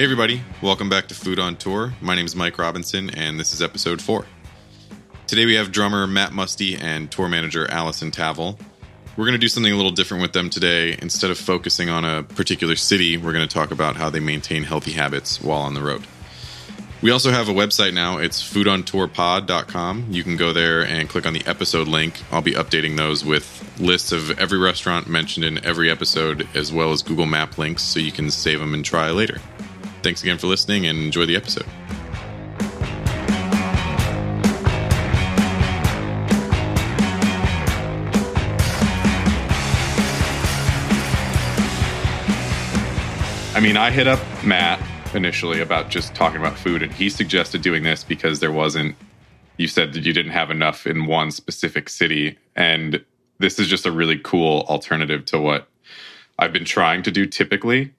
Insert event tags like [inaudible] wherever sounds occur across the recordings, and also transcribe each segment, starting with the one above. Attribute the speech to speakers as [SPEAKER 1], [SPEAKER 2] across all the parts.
[SPEAKER 1] Hey, everybody, welcome back to Food on Tour. My name is Mike Robinson, and this is episode four. Today we have drummer Matt Musty and tour manager Allison Tavel. We're going to do something a little different with them today. Instead of focusing on a particular city, we're going to talk about how they maintain healthy habits while on the road. We also have a website now. It's foodontourpod.com. You can go there and click on the episode link. I'll be updating those with lists of every restaurant mentioned in every episode, as well as Google Map links so you can save them and try later. Thanks again for listening and enjoy the episode. I mean, I hit up Matt initially about just talking about food, and he suggested doing this because there wasn't, you said that you didn't have enough in one specific city. And this is just a really cool alternative to what I've been trying to do typically.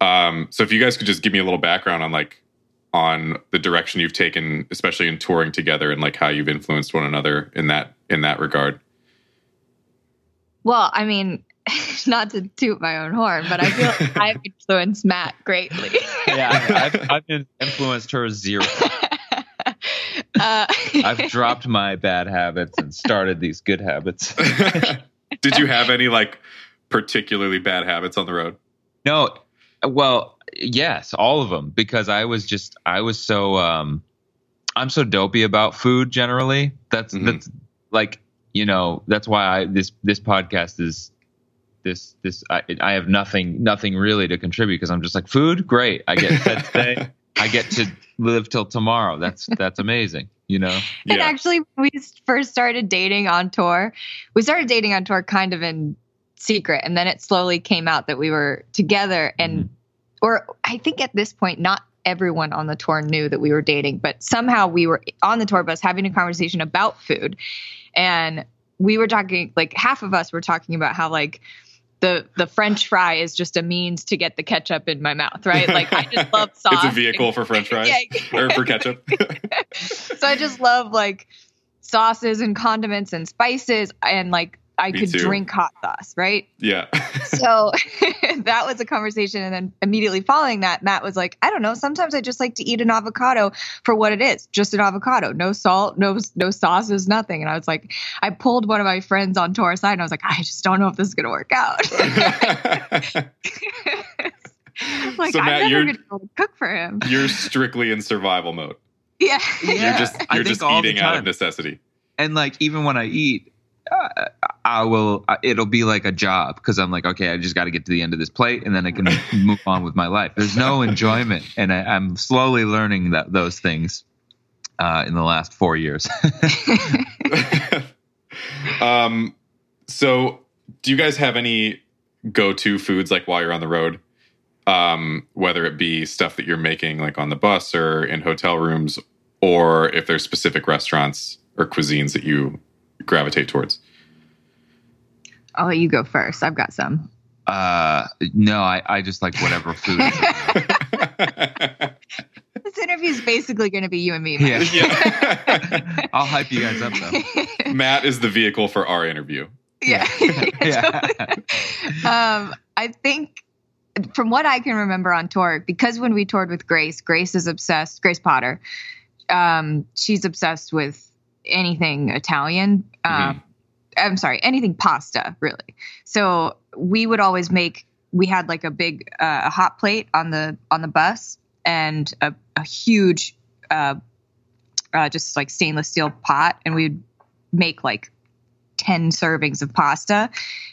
[SPEAKER 1] Um, so if you guys could just give me a little background on like on the direction you've taken, especially in touring together, and like how you've influenced one another in that in that regard.
[SPEAKER 2] Well, I mean, [laughs] not to toot my own horn, but I feel like [laughs] I've influenced Matt greatly.
[SPEAKER 3] yeah, I've, [laughs] I've influenced her zero. Uh, I've dropped my bad habits and started these good habits.
[SPEAKER 1] Did you have any like particularly bad habits on the road?
[SPEAKER 3] No. Well, yes, all of them because I was just I was so um I'm so dopey about food generally. That's mm-hmm. that's like, you know, that's why I this this podcast is this this I, I have nothing nothing really to contribute because I'm just like food great I get fed today [laughs] I get to live till tomorrow that's that's amazing you know
[SPEAKER 2] and yeah. actually we first started dating on tour we started dating on tour kind of in secret and then it slowly came out that we were together and mm-hmm. or I think at this point not everyone on the tour knew that we were dating but somehow we were on the tour bus having a conversation about food and we were talking like half of us were talking about how like the the French fry is just a means to get the ketchup in my mouth, right? Like I just [laughs] love sauce.
[SPEAKER 1] it's a vehicle for French fries [laughs] yeah. [laughs] or for ketchup.
[SPEAKER 2] so I just love like sauces and condiments and spices and like I Me could too. drink hot sauce, right?
[SPEAKER 1] Yeah. [laughs]
[SPEAKER 2] so [laughs] that was a conversation. And then immediately following that, Matt was like, I don't know, sometimes I just like to eat an avocado for what it is. Just an avocado. No salt, no no sauces, nothing. And I was like, I pulled one of my friends on tour aside and I was like, I just don't know if this is gonna work out. [laughs] like so Matt, I'm never gonna cook for him.
[SPEAKER 1] You're strictly in survival mode.
[SPEAKER 2] Yeah.
[SPEAKER 1] yeah. You're just you're just eating out of necessity.
[SPEAKER 3] And like even when I eat, uh, I will. Uh, it'll be like a job because I'm like, okay, I just got to get to the end of this plate, and then I can [laughs] move on with my life. There's no enjoyment, and I, am slowly learning that those things uh, in the last four years. [laughs]
[SPEAKER 1] um, so do you guys have any go-to foods like while you're on the road? Um, whether it be stuff that you're making like on the bus or in hotel rooms, or if there's specific restaurants or cuisines that you gravitate towards?
[SPEAKER 2] I'll let you go first. I've got some.
[SPEAKER 3] Uh, no, I, I just like whatever food. [laughs]
[SPEAKER 2] this interview is basically going to be you and me.
[SPEAKER 3] Yeah. yeah. [laughs] I'll hype you guys up though. [laughs]
[SPEAKER 1] Matt is the vehicle for our interview.
[SPEAKER 2] Yeah. yeah. um, I think from what I can remember on tour, because when we toured with Grace, Grace is obsessed, Grace Potter, um, she's obsessed with anything Italian. Mm-hmm. Um, I'm sorry, anything pasta, really. So we would always make. We had like a big uh, hot plate on the on the bus and a, a huge, uh, uh, just like stainless steel pot, and we'd make like ten servings of pasta,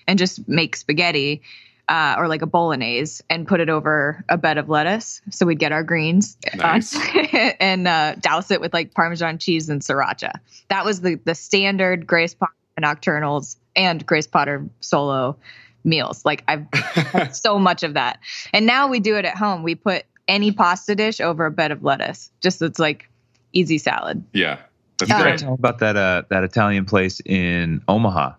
[SPEAKER 2] and just make spaghetti uh, or like a bolognese and put it over a bed of lettuce. So we'd get our greens uh, nice. uh, [laughs] and uh, douse it with like Parmesan cheese and sriracha. That was the the standard Grace Potter nocturnals and Grace Potter solo meals. Like I've had [laughs] so much of that. And now we do it at home. We put any pasta dish over a bed of lettuce. Just it's like easy salad.
[SPEAKER 1] Yeah.
[SPEAKER 3] That's great. Tell about that uh, that Italian place in Omaha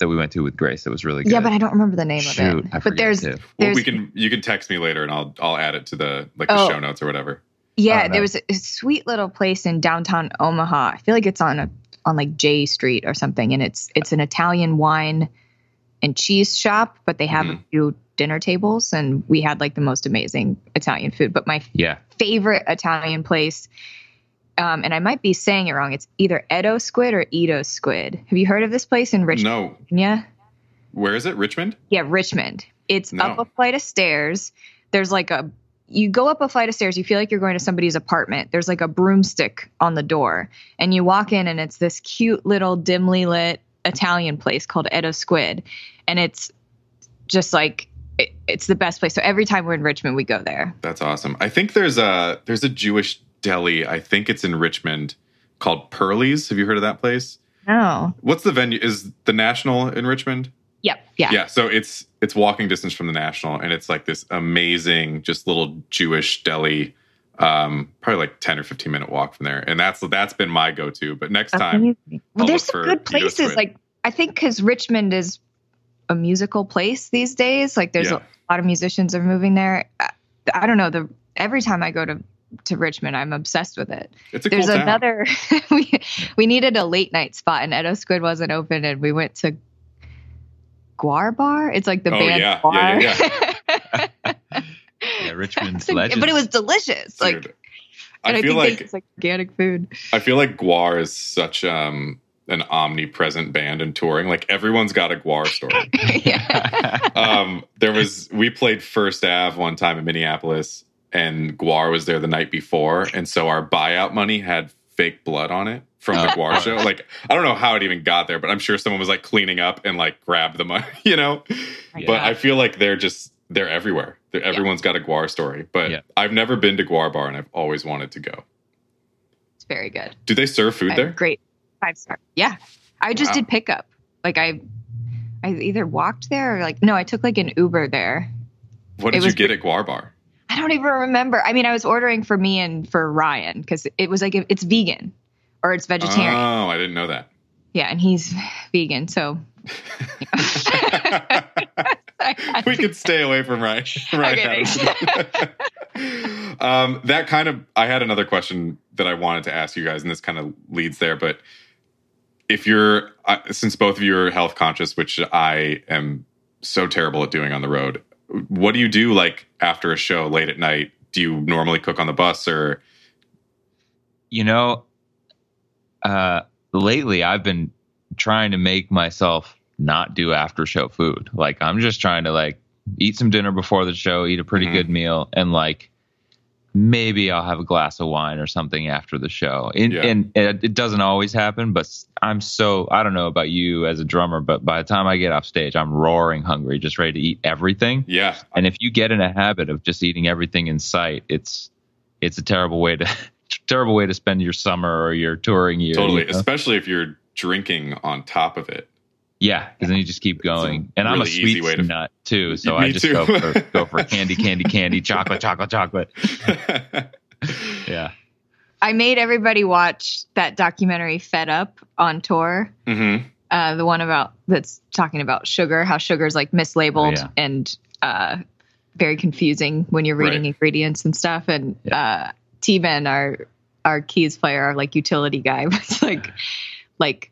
[SPEAKER 3] that we went to with Grace. That was really good.
[SPEAKER 2] Yeah, but I don't remember the name Shoot, of it. I but there's,
[SPEAKER 1] there's, well, we can you can text me later and I'll I'll add it to the like the oh, show notes or whatever.
[SPEAKER 2] Yeah, oh, there was a sweet little place in downtown Omaha. I feel like it's on a on like J Street or something, and it's it's an Italian wine and cheese shop, but they have mm-hmm. a few dinner tables, and we had like the most amazing Italian food. But my
[SPEAKER 3] Yeah.
[SPEAKER 2] favorite Italian place, um, and I might be saying it wrong. It's either Edo Squid or Edo Squid. Have you heard of this place in Richmond?
[SPEAKER 1] No.
[SPEAKER 2] Yeah.
[SPEAKER 1] Where is it? Richmond?
[SPEAKER 2] Yeah, Richmond. It's
[SPEAKER 1] No.
[SPEAKER 2] up a flight of stairs. There's like a you go up a flight of stairs, you feel like you're going to somebody's apartment. There's like a broomstick on the door. And you walk in and it's this cute little dimly lit Italian place called Edo Squid. And it's just like it, it's the best place. So every time we're in Richmond, we go there.
[SPEAKER 1] That's awesome. I think there's a there's a Jewish deli. I think it's in Richmond called Perly's. Have you heard of that place?
[SPEAKER 2] Oh.
[SPEAKER 1] What's the venue? Is the National in Richmond?
[SPEAKER 2] Yep. Yeah.
[SPEAKER 1] Yeah. So it's it's walking distance from the National, and it's like this amazing, just little Jewish deli. Um, probably like ten or fifteen minute walk from there, and that's that's been my go to. But next time.
[SPEAKER 2] Well, there's some good places. Like I think because Richmond is a musical place these days. Like there's
[SPEAKER 1] Yeah.
[SPEAKER 2] a lot of musicians are moving there. I, I don't know. The every time I go to to Richmond, I'm obsessed with it.
[SPEAKER 1] it's a
[SPEAKER 2] There's
[SPEAKER 1] cool
[SPEAKER 2] another. [laughs] we we needed a late night spot, and Edo Squid wasn't open, and we went to GWAR Bar. It's like the
[SPEAKER 1] Oh,
[SPEAKER 2] band
[SPEAKER 1] yeah.
[SPEAKER 2] GWAR.
[SPEAKER 1] Yeah,
[SPEAKER 3] Yeah, [laughs] Richmond's
[SPEAKER 2] So-
[SPEAKER 3] legend.
[SPEAKER 2] but it was delicious. Like,
[SPEAKER 1] Dude,
[SPEAKER 2] and
[SPEAKER 1] I
[SPEAKER 2] I,
[SPEAKER 1] feel
[SPEAKER 2] think
[SPEAKER 1] like
[SPEAKER 2] they use like organic food.
[SPEAKER 1] I feel like GWAR is such um an omnipresent band and touring. Like everyone's got a GWAR story. [laughs]
[SPEAKER 2] yeah.
[SPEAKER 1] um, there was we played First Ave one time in Minneapolis, and GWAR was there the night before, and so our buyout money had fake blood on it from the. [laughs] GWAR show. Like I don't know how it even got there, but I'm sure someone was like cleaning up and like grabbed the money, [laughs] you know.
[SPEAKER 2] My
[SPEAKER 1] But I feel like they're just they're everywhere. They're, everyone's got a GWAR story. But
[SPEAKER 3] Yeah.
[SPEAKER 1] I've never been to GWAR Bar, and I've always wanted to go.
[SPEAKER 2] it's very good.
[SPEAKER 1] Do they serve food
[SPEAKER 2] I-
[SPEAKER 1] there?
[SPEAKER 2] Great five star. Yeah, I just
[SPEAKER 1] Wow.
[SPEAKER 2] did pickup. Like I, I either walked there or like no, I took like an Uber there.
[SPEAKER 1] What
[SPEAKER 2] it
[SPEAKER 1] did you
[SPEAKER 2] was
[SPEAKER 1] get at GWAR Bar?
[SPEAKER 2] I don't even remember. I mean, I was ordering for me and for Ryan because it was like it's vegan or it's vegetarian.
[SPEAKER 1] Oh, I didn't know that.
[SPEAKER 2] yeah, and he's vegan, so [laughs]
[SPEAKER 1] we could stay away from Ryan. Ryan
[SPEAKER 2] Okay, [laughs]
[SPEAKER 1] um, that kind of. I had another question that I wanted to ask you guys, and this kind of leads there. But if you're, uh, since both of you are health conscious, which I am so terrible at doing on the road, what do you do like after a show late at night? Do you normally cook on the bus or?
[SPEAKER 3] you know, uh, lately I've been trying to make myself not do after show food. Like I'm just trying to like eat some dinner before the show, eat a pretty
[SPEAKER 1] Mhm.
[SPEAKER 3] good meal, and like maybe I'll have a glass of wine or something after the show. And,
[SPEAKER 1] Yeah.
[SPEAKER 3] and it, it doesn't always happen, but I'm so I don't know about you as a drummer, but by the time I get off stage, I'm roaring hungry, just ready to eat everything.
[SPEAKER 1] Yeah,
[SPEAKER 3] And if you get in a habit of just eating everything in sight, it's it's a terrible way to [laughs] terrible way to spend your summer or your touring year.
[SPEAKER 1] totally.
[SPEAKER 3] you know?
[SPEAKER 1] Especially if you're drinking on top of it.
[SPEAKER 3] Yeah, because then you just keep going. And I'm a
[SPEAKER 1] really
[SPEAKER 3] sweet
[SPEAKER 1] to-
[SPEAKER 3] nut too, [laughs] so
[SPEAKER 1] Me
[SPEAKER 3] I just go for go for candy, candy, candy, chocolate, chocolate, chocolate. [laughs] Yeah.
[SPEAKER 2] I made everybody watch that documentary Fed Up on tour.
[SPEAKER 1] hmm
[SPEAKER 2] Uh, the one about that's talking about sugar, how sugar is like mislabeled
[SPEAKER 3] Oh, yeah.
[SPEAKER 2] and uh, very confusing when you're reading
[SPEAKER 1] Right.
[SPEAKER 2] ingredients and stuff. And uh, T-Ben, our our keys player, our like utility guy, [laughs] was like like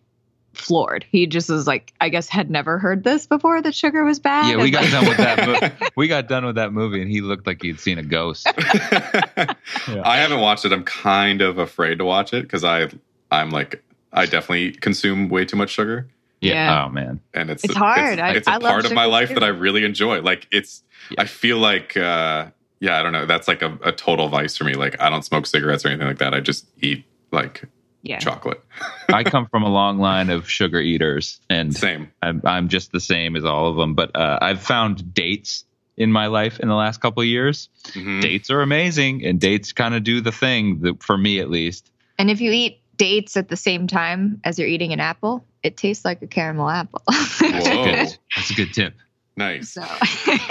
[SPEAKER 2] floored. He just was like, I guess had never heard this before that sugar was bad.
[SPEAKER 3] Yeah, we got
[SPEAKER 2] like,
[SPEAKER 3] done with that. Mo- [laughs] we got done with that movie, and he looked like he'd seen a ghost. [laughs]
[SPEAKER 1] I haven't watched it. I'm kind of afraid to watch it because I I'm like I definitely consume way too much sugar,
[SPEAKER 3] Yeah.
[SPEAKER 2] Yeah.
[SPEAKER 3] Oh man.
[SPEAKER 1] and it's
[SPEAKER 2] It's hard. I-
[SPEAKER 1] It's, a
[SPEAKER 2] I
[SPEAKER 1] part of my life
[SPEAKER 2] too.
[SPEAKER 1] that I really enjoy. Like it's
[SPEAKER 3] Yeah.
[SPEAKER 1] I feel like uh, yeah I don't know. That's like a, a total vice for me. Like I don't smoke cigarettes or anything like that. I just eat like
[SPEAKER 2] yeah.
[SPEAKER 1] chocolate. [laughs]
[SPEAKER 3] I come from a long line of sugar eaters, and
[SPEAKER 1] Same.
[SPEAKER 3] I'm, I'm just the same as all of them. But uh, I've found dates in my life in the last couple of years.
[SPEAKER 1] Mhm.
[SPEAKER 3] Dates are amazing, and dates kind of do the thing that, for me at least.
[SPEAKER 2] And if you eat dates at the same time as you're eating an apple, it tastes like a caramel apple. [laughs]
[SPEAKER 1] Whoa.
[SPEAKER 3] Good. That's a good tip.
[SPEAKER 1] Nice.
[SPEAKER 2] so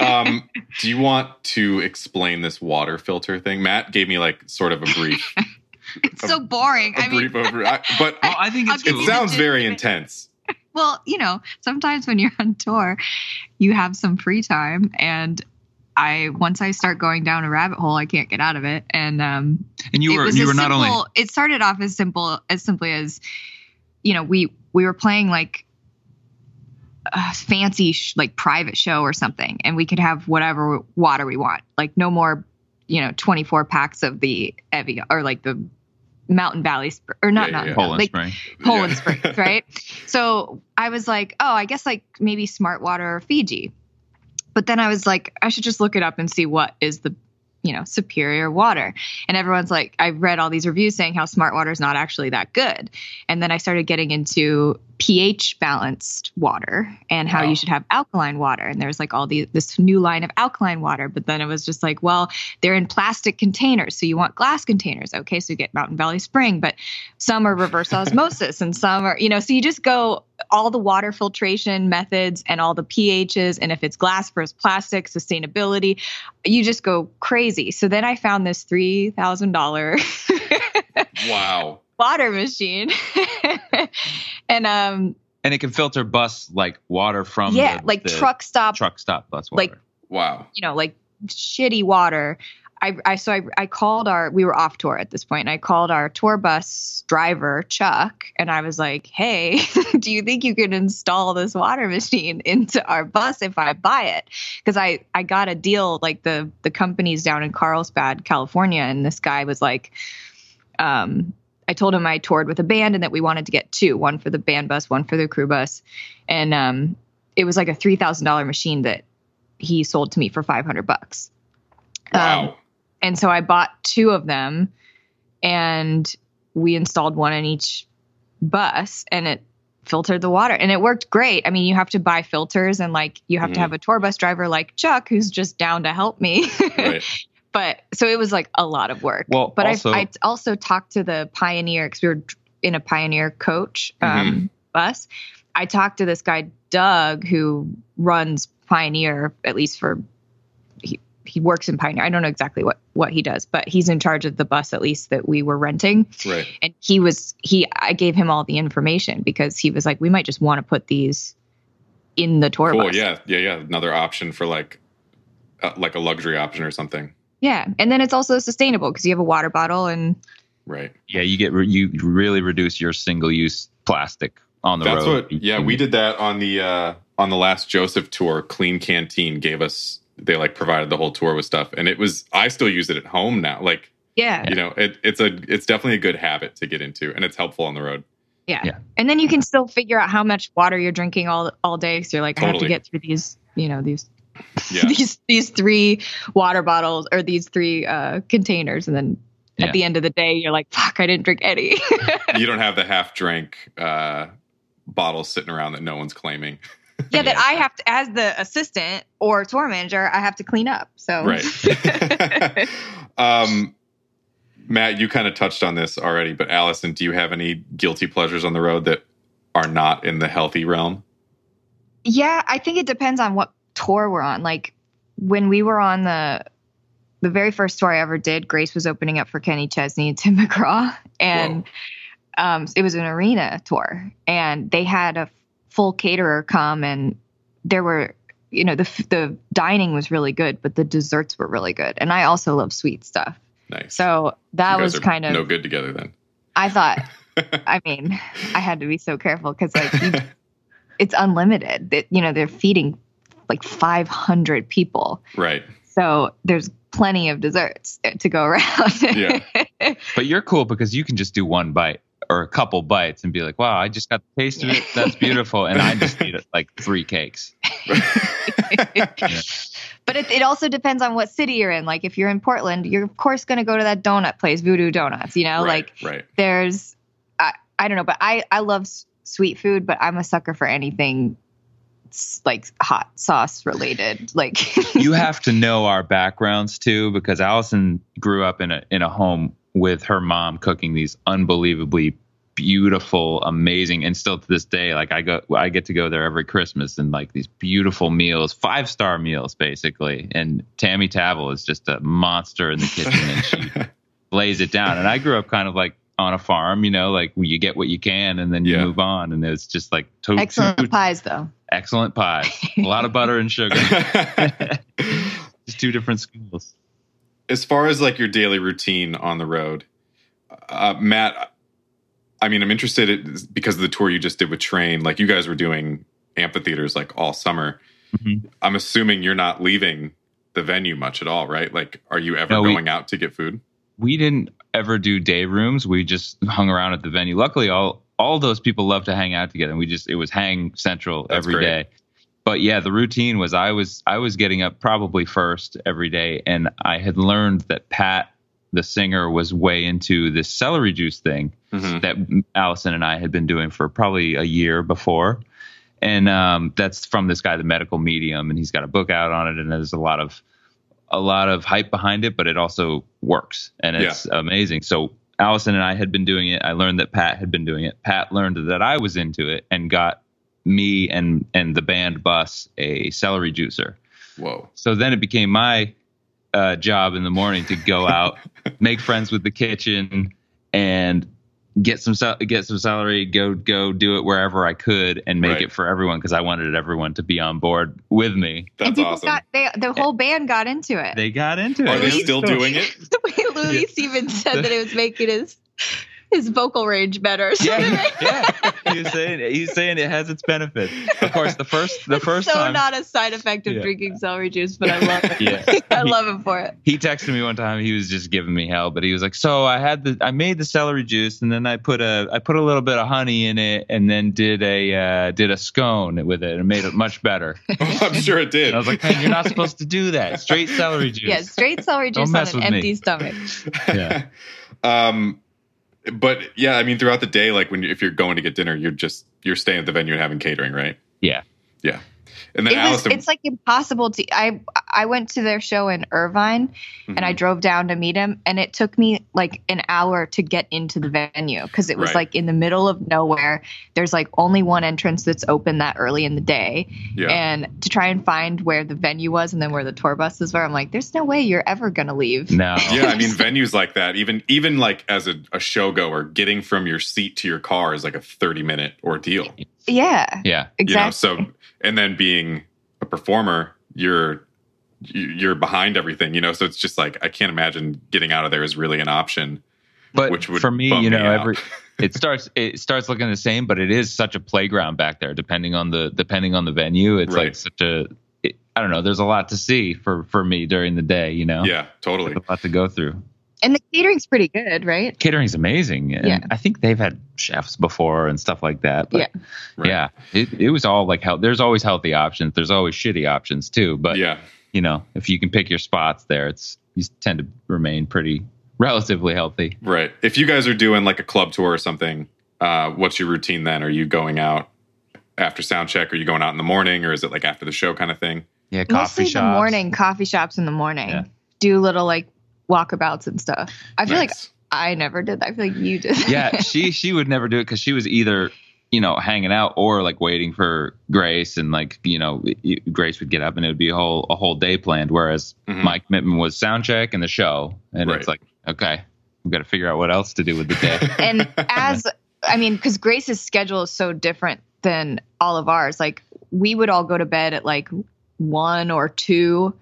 [SPEAKER 2] [laughs]
[SPEAKER 1] um, do you want to explain this water filter thing? Matt gave me like sort of a brief,
[SPEAKER 2] it's so boring.
[SPEAKER 1] a
[SPEAKER 2] I mean,
[SPEAKER 1] brief over. I, but [laughs]
[SPEAKER 3] Well, I think it's
[SPEAKER 2] give
[SPEAKER 1] it
[SPEAKER 2] you
[SPEAKER 3] cool.
[SPEAKER 2] the
[SPEAKER 1] sounds very intense.
[SPEAKER 2] well, you know, sometimes when you're on tour, you have some free time and I once I start going down a rabbit hole, I can't get out of it. And um
[SPEAKER 3] and you
[SPEAKER 2] it
[SPEAKER 3] were you
[SPEAKER 2] as
[SPEAKER 3] were not
[SPEAKER 2] simple,
[SPEAKER 3] only
[SPEAKER 2] it started off as simple as simply as you know, we we were playing like a fancy sh- like private show or something, and we could have whatever water we want. Like no more, you know, 24 packs of the Evian or like the Mountain Valley Spr- or not
[SPEAKER 1] Yeah,
[SPEAKER 2] Mountain
[SPEAKER 1] yeah.
[SPEAKER 2] Valley,
[SPEAKER 3] Poland
[SPEAKER 2] like
[SPEAKER 3] Spring.
[SPEAKER 2] Poland
[SPEAKER 1] Yeah.
[SPEAKER 2] Springs, [laughs] right? So I was like, oh, I guess like maybe Smart Water or Fiji. But then I was like, I should just look it up and see what is the, you know, superior water. And everyone's like, I read all these reviews saying how Smart Water is not actually that good. And then I started getting into pH balanced water and how
[SPEAKER 1] Wow.
[SPEAKER 2] you should have alkaline water. And there's like all the this new line of alkaline water. But then it was just like, well, they're in plastic containers, so you want glass containers. Okay, so you get Mountain Valley Spring, but some are reverse [laughs] osmosis and some are, you know, so you just go all the water filtration methods and all the pHs. And if it's glass versus plastic, sustainability, you just go crazy. So then I found this $3,000
[SPEAKER 1] Wow.
[SPEAKER 2] Water machine. [laughs] and um
[SPEAKER 3] And it can filter bus like water from
[SPEAKER 2] yeah,
[SPEAKER 3] the,
[SPEAKER 2] like
[SPEAKER 3] the
[SPEAKER 2] truck stop
[SPEAKER 3] truck stop bus water.
[SPEAKER 2] like
[SPEAKER 1] Wow.
[SPEAKER 2] you know, like shitty water. I, I so I, I called our we were off tour at this point and I called our tour bus driver Chuck and I was like, "Hey, [laughs] do you think you could install this water machine into our bus if I buy it?" Cuz I I got a deal like the the company's down in Carlsbad, California and this guy was like um I told him I toured with a band and that we wanted to get two, one for the band bus, one for the crew bus. And um it was like a $3,000 machine that he sold to me for 500 bucks.
[SPEAKER 1] Wow.
[SPEAKER 2] Um, and so I bought two of them and we installed one in each bus and it filtered the water and it worked great. I mean, you have to buy filters and like you have
[SPEAKER 1] Mhm.
[SPEAKER 2] to have a tour bus driver like Chuck who's just down to help me. [laughs]
[SPEAKER 1] right.
[SPEAKER 2] But so it was like a lot of work.
[SPEAKER 3] Well,
[SPEAKER 2] but
[SPEAKER 3] also-
[SPEAKER 2] I I also talked to the Pioneer because we were in a Pioneer coach um, bus. I talked to this guy Doug who runs Pioneer at least for he he works in Pioneer. I don't know exactly what what he does, but he's in charge of the bus at least that we were renting.
[SPEAKER 1] Right.
[SPEAKER 2] And he was he I gave him all the information because he was like we might just want to put these in the tour
[SPEAKER 1] Cool.
[SPEAKER 2] bus.
[SPEAKER 1] Yeah. Yeah. Yeah. Another option for like, uh, like a luxury option or something.
[SPEAKER 2] Yeah. And then it's also sustainable because you have a water bottle and
[SPEAKER 1] Right.
[SPEAKER 3] yeah, you get re- you really reduce your single use plastic on the road.
[SPEAKER 1] That's
[SPEAKER 3] road.
[SPEAKER 1] what. Yeah, we did that on the uh on the last Joseph tour. Klean Kanteen gave us. They like provided the whole tour with stuff, and it was. I still use it at home now. Like
[SPEAKER 2] yeah.
[SPEAKER 1] you know, it, it's a. It's definitely a good habit to get into, and it's helpful on the road.
[SPEAKER 2] Yeah.
[SPEAKER 3] Yeah.
[SPEAKER 2] And then you can still figure out how much water you're drinking all all day. So you're like, I have to get through these, you know, these
[SPEAKER 1] Yeah. [laughs]
[SPEAKER 2] these these three water bottles or these three uh, containers, and then
[SPEAKER 3] Yeah.
[SPEAKER 2] at the end of the day, you're like, fuck, I didn't drink any. [laughs]
[SPEAKER 1] you don't have the half drink uh, bottles sitting around that no one's claiming.
[SPEAKER 2] yeah, that [laughs]
[SPEAKER 3] Yeah.
[SPEAKER 2] I have to, as the assistant or tour manager, I have to clean up. So
[SPEAKER 1] Right. um, Matt, you kind of touched on this already, but Allison, do you have any guilty pleasures on the road that are not in the healthy realm?
[SPEAKER 2] Yeah, I think it depends on what tour we're on. Like when we were on the the very first tour I ever did, Grace was opening up for Kenny Chesney and Tim [laughs] McGraw, and um, it was an arena tour, and they had a full caterer come, and there were, you know, the the dining was really good, but the desserts were really good, and I also love sweet stuff.
[SPEAKER 1] Nice.
[SPEAKER 2] So that was kind of
[SPEAKER 1] no good together then.
[SPEAKER 2] I thought. [laughs] I mean, I had to be so careful because like you, [laughs] it's unlimited. That you know they're feeding like 500 people,
[SPEAKER 1] right.
[SPEAKER 2] so there's plenty of desserts to go around.
[SPEAKER 1] Yeah. [laughs]
[SPEAKER 3] But you're cool because you can just do one bite or a couple bites and be like, "Wow, I just got the taste of it. That's [laughs] beautiful." And I just eat like three cakes. [laughs]
[SPEAKER 2] but it, it also depends on what city you're in. Like if you're in Portland, you're of course going to go to that donut place, Voodoo Donuts. You know,
[SPEAKER 1] right.
[SPEAKER 2] like
[SPEAKER 1] right.
[SPEAKER 2] there's I, I don't know, but I I love s- sweet food, but I'm a sucker for anything s- like hot sauce related. Like [laughs]
[SPEAKER 3] you have to know our backgrounds too, because Allison grew up in a in a home with her mom cooking these unbelievably beautiful, amazing, and still to this day, like I go, I get to go there every Christmas and like these beautiful meals, five star meals basically. And Tammy Tavel is just a monster in the kitchen, and she [laughs] lays it down. And I grew up kind of like on a farm, you know, like you get what you can and then you
[SPEAKER 1] Yeah.
[SPEAKER 3] move on, and it's just like to-
[SPEAKER 2] excellent
[SPEAKER 3] two
[SPEAKER 2] pies though.
[SPEAKER 3] Excellent pies, a lot of butter and sugar, [laughs] just two different schools.
[SPEAKER 1] as far as like your daily routine on the road, uh, Matt, I mean, I'm interested in, because of the tour you just did with Train. Like you guys were doing amphitheaters like all summer.
[SPEAKER 3] Mhm.
[SPEAKER 1] I'm assuming you're not leaving the venue much at all, right? Like, are you ever
[SPEAKER 3] No, we-
[SPEAKER 1] going out to get food?
[SPEAKER 3] we didn't ever do day rooms. We just hung around at the venue. Luckily, all all those people love to hang out together. And we just it was hang central
[SPEAKER 1] That's
[SPEAKER 3] every day.
[SPEAKER 1] great.
[SPEAKER 3] But yeah, the routine was I was I was getting up probably first every day, and I had learned that Pat, the singer, was way into this celery juice thing
[SPEAKER 1] Mhm.
[SPEAKER 3] that Allison and I had been doing for probably a year before. And um, that's from this guy, the medical medium, and he's got a book out on it, and there's a lot of a lot of hype behind it, but it also works and it's amazing. So Allison and I had been doing it. I learned that Pat had been doing it. Pat learned that I was into it and got me and and the band bus a celery juicer.
[SPEAKER 1] Whoa.
[SPEAKER 3] So then it became my uh, job in the morning to go out, [laughs] make friends with the kitchen, and get some cel- get some celery. Go go do it wherever I could and make
[SPEAKER 1] Right.
[SPEAKER 3] it for everyone because I wanted everyone to be on board with me.
[SPEAKER 1] That's
[SPEAKER 2] and people
[SPEAKER 1] awesome.
[SPEAKER 2] got they, the whole band got into it.
[SPEAKER 3] They got into it.
[SPEAKER 1] Are they still doing it?
[SPEAKER 2] the [laughs] way Luis even said that it was making his his vocal range better. [laughs] So
[SPEAKER 3] Yeah, yeah. He's saying he's saying it has its benefits. Of course, the first the
[SPEAKER 2] It's
[SPEAKER 3] first
[SPEAKER 2] so
[SPEAKER 3] time
[SPEAKER 2] not a side effect of
[SPEAKER 3] Yeah.
[SPEAKER 2] drinking celery juice, but I love it.
[SPEAKER 3] Yeah. [laughs]
[SPEAKER 2] I love him for it.
[SPEAKER 3] he texted me one time. He was just giving me hell, but he was like, "So I had the I made the celery juice, and then I put a I put a little bit of honey in it, and then did a uh, did a scone with it, and made it much better."
[SPEAKER 1] Oh, [laughs] I'm sure it did.
[SPEAKER 3] And I was like, "Man, you're not supposed to do that. Straight celery juice."
[SPEAKER 2] Yeah, straight celery juice on an
[SPEAKER 3] with me.
[SPEAKER 2] empty stomach.
[SPEAKER 3] Yeah.
[SPEAKER 1] um, but yeah, I mean, throughout the day, like when you, if you're going to get dinner, you're just you're staying at the venue and having catering, right?
[SPEAKER 3] Yeah.
[SPEAKER 1] Yeah. And then
[SPEAKER 2] It was,
[SPEAKER 1] Allison,
[SPEAKER 2] it's like impossible to. I I went to their show in Irvine, and I
[SPEAKER 1] Mhm.
[SPEAKER 2] drove down to meet him, and it took me like an hour to get into the venue because it was
[SPEAKER 1] Right.
[SPEAKER 2] like in the middle of nowhere. There's like only one entrance that's open that early in the day,
[SPEAKER 1] yeah.
[SPEAKER 2] and to try and find where the venue was and then where the tour buses were, I'm like, there's no way you're ever gonna leave.
[SPEAKER 3] No.
[SPEAKER 1] yeah, I mean venues like that, even even like as a, a show goer, getting from your seat to your car is like a 30 minute ordeal.
[SPEAKER 2] Yeah,
[SPEAKER 3] Yeah.
[SPEAKER 1] You know,
[SPEAKER 2] exactly.
[SPEAKER 1] so and then being a performer, you're you- you're behind everything, you know. So it's just like I can't imagine getting out of there is really an option.
[SPEAKER 3] But
[SPEAKER 1] Which would
[SPEAKER 3] for me, you know,
[SPEAKER 1] me
[SPEAKER 3] every [laughs] it starts it starts looking the same, but it is such a playground back there. Depending on the depending on the venue, it's
[SPEAKER 1] Right.
[SPEAKER 3] like such a it, I don't know. There's a lot to see for for me during the day. You know,
[SPEAKER 1] Yeah, totally.
[SPEAKER 3] There's a lot to go through.
[SPEAKER 2] and the catering's pretty good, right?
[SPEAKER 3] Catering's amazing, and
[SPEAKER 2] Yeah.
[SPEAKER 3] I think they've had chefs before and stuff like that. But
[SPEAKER 2] Yeah.
[SPEAKER 1] Right.
[SPEAKER 3] yeah, it, it was all like health. There's always healthy options. There's always shitty options too. But
[SPEAKER 1] yeah.
[SPEAKER 3] You know, if you can pick your spots there, it's you tend to remain pretty relatively healthy.
[SPEAKER 1] Right. If you guys are doing like a club tour or something, uh, what's your routine then? Are you going out after sound check? Are you going out in the morning, or is it like after the show kind of thing?
[SPEAKER 3] Yeah, coffee
[SPEAKER 2] Mostly
[SPEAKER 3] shops.
[SPEAKER 2] the morning, coffee shops in the morning.
[SPEAKER 3] Yeah.
[SPEAKER 2] Do little like walkabouts and stuff. I feel like I never did that. I feel like you did.
[SPEAKER 3] yeah, she she would never do it because she was either you know hanging out or like waiting for Grace, and like you know Grace would get up and it would be a whole a whole day planned. Whereas
[SPEAKER 1] Mhm.
[SPEAKER 3] my commitment was sound check and the show, and
[SPEAKER 1] Right.
[SPEAKER 3] it's like okay, we've got to figure out what else to do with the day. [laughs]
[SPEAKER 2] and [laughs] as I mean, because Grace's schedule is so different than all of ours. Like we would all go to bed at like one or two,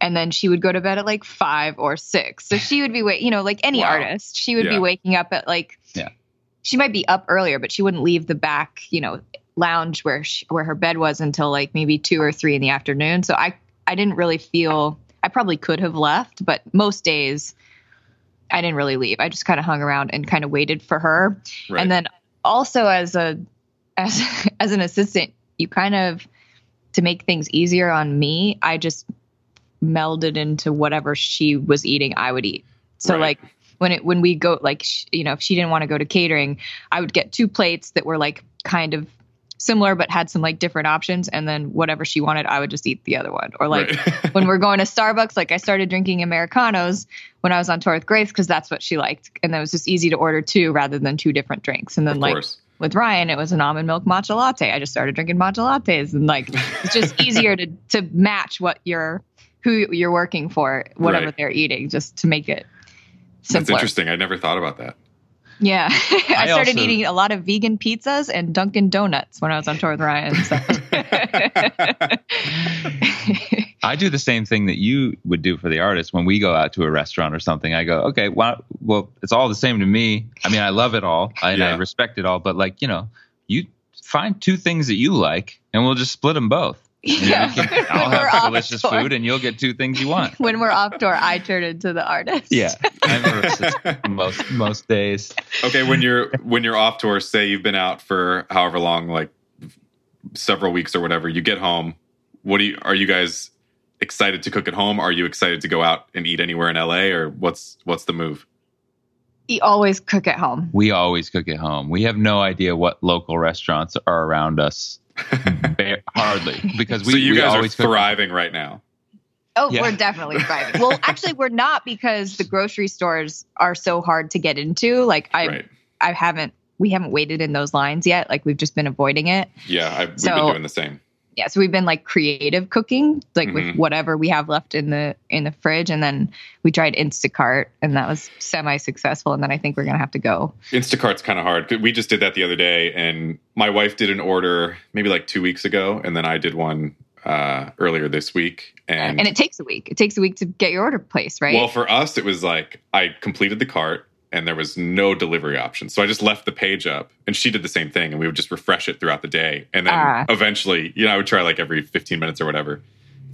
[SPEAKER 2] and then she would go to bed at like five or six. So she would be wait, you know, like any
[SPEAKER 1] Wow.
[SPEAKER 2] artist, she would
[SPEAKER 1] Yeah.
[SPEAKER 2] be waking up at like
[SPEAKER 3] Yeah.
[SPEAKER 2] She might be up earlier, but she wouldn't leave the back, you know, lounge where she, where her bed was until like maybe two or three in the afternoon. So I I didn't really feel I probably could have left, but most days I didn't really leave. I just kind of hung around and kind of waited for her.
[SPEAKER 1] Right.
[SPEAKER 2] And then also as a as [laughs] as an assistant, you kind of to make things easier on me, I just melded into whatever she was eating, I would eat. So
[SPEAKER 1] Right.
[SPEAKER 2] like when it when we go like sh- you know if she didn't want to go to catering, I would get two plates that were like kind of similar but had some like different options, and then whatever she wanted, I would just eat the other one. Or like
[SPEAKER 1] Right. [laughs]
[SPEAKER 2] when we're going to Starbucks, like I started drinking Americanos when I was on tour with Grace because that's what she liked. And that was just easy to order two rather than two different drinks. And then
[SPEAKER 1] of
[SPEAKER 2] like
[SPEAKER 1] course.
[SPEAKER 2] with Ryan, it was an almond milk matcha latte. I just started drinking matcha lattes and like it's just [laughs] easier to to match what you're who you're working for, whatever
[SPEAKER 1] Right.
[SPEAKER 2] they're eating, just to make it
[SPEAKER 1] That's
[SPEAKER 2] simpler.
[SPEAKER 1] interesting. I never thought about that.
[SPEAKER 2] Yeah. [laughs] I,
[SPEAKER 3] I
[SPEAKER 2] started
[SPEAKER 3] also-
[SPEAKER 2] eating a lot of vegan pizzas and Dunkin' Donuts when I was on tour with Ryan. So. [laughs]
[SPEAKER 3] I do the same thing that you would do for the artist when we go out to a restaurant or something. I go, okay, well, well, it's all the same to me. I mean, I love it all and I respect it all, but like, you know, you find two things that you like, and we'll just split them both.
[SPEAKER 2] Yeah.
[SPEAKER 3] You can- [laughs] I'll have
[SPEAKER 2] off
[SPEAKER 3] delicious
[SPEAKER 2] tour.
[SPEAKER 3] food, and you'll get two things you want. [laughs]
[SPEAKER 2] when we're off tour, I turn into the artist.
[SPEAKER 3] Yeah, [laughs] I'm most most days.
[SPEAKER 1] okay, when you're when you're off tour, say you've been out for however long, like several weeks or whatever, you get home. What do you are you guys excited to cook at home? Are you excited to go out and eat anywhere in LA or what's what's the move?
[SPEAKER 2] You always cook at home.
[SPEAKER 3] We always cook at home. We have no idea what local restaurants are around us. [laughs] Ba- hardly because we,
[SPEAKER 1] so you
[SPEAKER 3] we
[SPEAKER 1] guys are
[SPEAKER 3] always cook-
[SPEAKER 1] thriving right now.
[SPEAKER 2] Oh,
[SPEAKER 3] Yeah.
[SPEAKER 2] we're definitely [laughs] thriving. well, actually, we're not because the grocery stores are so hard to get into. Like I,
[SPEAKER 1] right.
[SPEAKER 2] I haven't, we haven't waited in those lines yet. Like we've just been avoiding it.
[SPEAKER 1] Yeah, I, we've been
[SPEAKER 2] So-
[SPEAKER 1] doing the same.
[SPEAKER 2] Yeah, so we've been like creative cooking, like
[SPEAKER 1] Mhm.
[SPEAKER 2] with whatever we have left in the in the fridge, and then we tried Instacart, and that was semi successful. And then I think we're gonna have to go.
[SPEAKER 1] Instacart's kind of hard. We just did that the other day, and my wife did an order maybe like two weeks ago, and then I did one uh, earlier this week. And,
[SPEAKER 2] And, it takes a week. It takes a week to get your order placed, right?
[SPEAKER 1] well, for us, it was like I completed the cart, and there was no delivery option, so I just left the page up, and she did the same thing, and we would just refresh it throughout the day, and then
[SPEAKER 2] Ah.
[SPEAKER 1] eventually, you know, I would try like every fifteen minutes or whatever.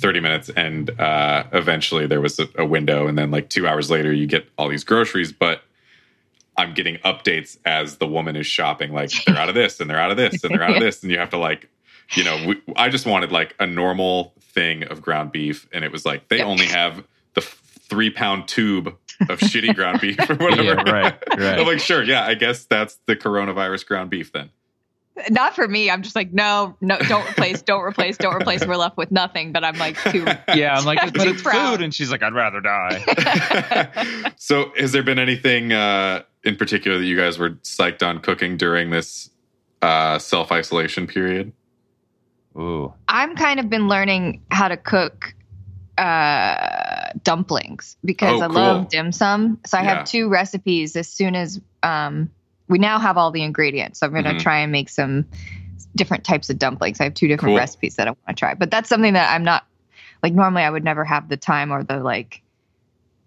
[SPEAKER 1] 30 minutes and uh, eventually there was a, a window and then like two hours later you get all these groceries but i'm getting updates as the woman is shopping like they're out of this and they're out of this and they're out of [laughs] this and you have to like you know we, i just wanted like a normal thing of ground beef and it was like they
[SPEAKER 2] Yep.
[SPEAKER 1] only have the three pound tube of [laughs] shitty ground beef or whatever
[SPEAKER 3] Yeah, right, right. [laughs]
[SPEAKER 1] i'm like sure yeah i guess that's the coronavirus ground beef then
[SPEAKER 2] Not for me. I'm just like, no, no, don't replace, don't replace, don't replace. We're left with nothing. But I'm like, too. [laughs]
[SPEAKER 3] Yeah, I'm like, but it's
[SPEAKER 2] proud.
[SPEAKER 3] food, and she's like, I'd rather die.
[SPEAKER 1] so has there been anything uh, in particular that you guys were psyched on cooking during this uh, self-isolation period
[SPEAKER 3] Ooh,
[SPEAKER 2] I'm kind of been learning how to cook uh dumplings because
[SPEAKER 1] Oh,
[SPEAKER 2] I
[SPEAKER 1] cool.
[SPEAKER 2] love dim sum. So I
[SPEAKER 1] Yeah.
[SPEAKER 2] have two recipes as soon as um we now have all the ingredients. So I'm going to
[SPEAKER 1] Mhm.
[SPEAKER 2] try and make some different types of dumplings. I have two different
[SPEAKER 1] Cool.
[SPEAKER 2] recipes that I want to try. But that's something that I'm not like normally I would never have the time or the like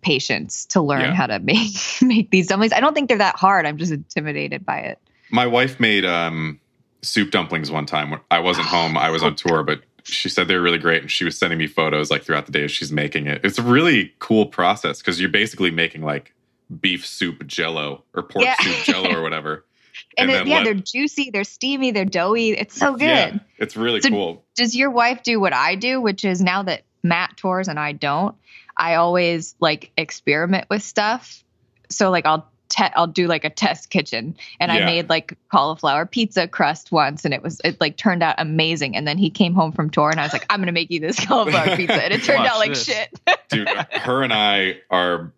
[SPEAKER 2] patience to learn
[SPEAKER 1] Yeah.
[SPEAKER 2] how to [laughs] make make these dumplings. I don't think they're that hard. I'm just intimidated by it.
[SPEAKER 1] my wife made um, soup dumplings one time when i wasn't [gasps] home i was on tour but she said they were really great and she was sending me photos like throughout the day as she's making it it's a really cool process because you're basically making like beef soup jello or pork
[SPEAKER 2] Yeah.
[SPEAKER 1] soup jello or [laughs] whatever
[SPEAKER 2] And,
[SPEAKER 1] And then
[SPEAKER 2] yeah,
[SPEAKER 1] let-
[SPEAKER 2] they're juicy, they're steamy, they're doughy. It's so good.
[SPEAKER 1] yeah it's really
[SPEAKER 2] So-
[SPEAKER 1] cool
[SPEAKER 2] does your wife do what I do, which is now that Matt tours and I don't, I always like experiment with stuff. So like I'll te- I'll do like a test kitchen, and I made like cauliflower pizza crust once, and it was it like turned out amazing. And then he came home from tour, and I was like, I'm gonna make you this cauliflower [laughs] pizza, and it turned
[SPEAKER 3] Watch
[SPEAKER 2] out like
[SPEAKER 3] this.
[SPEAKER 2] shit. [laughs]
[SPEAKER 1] dude her and i are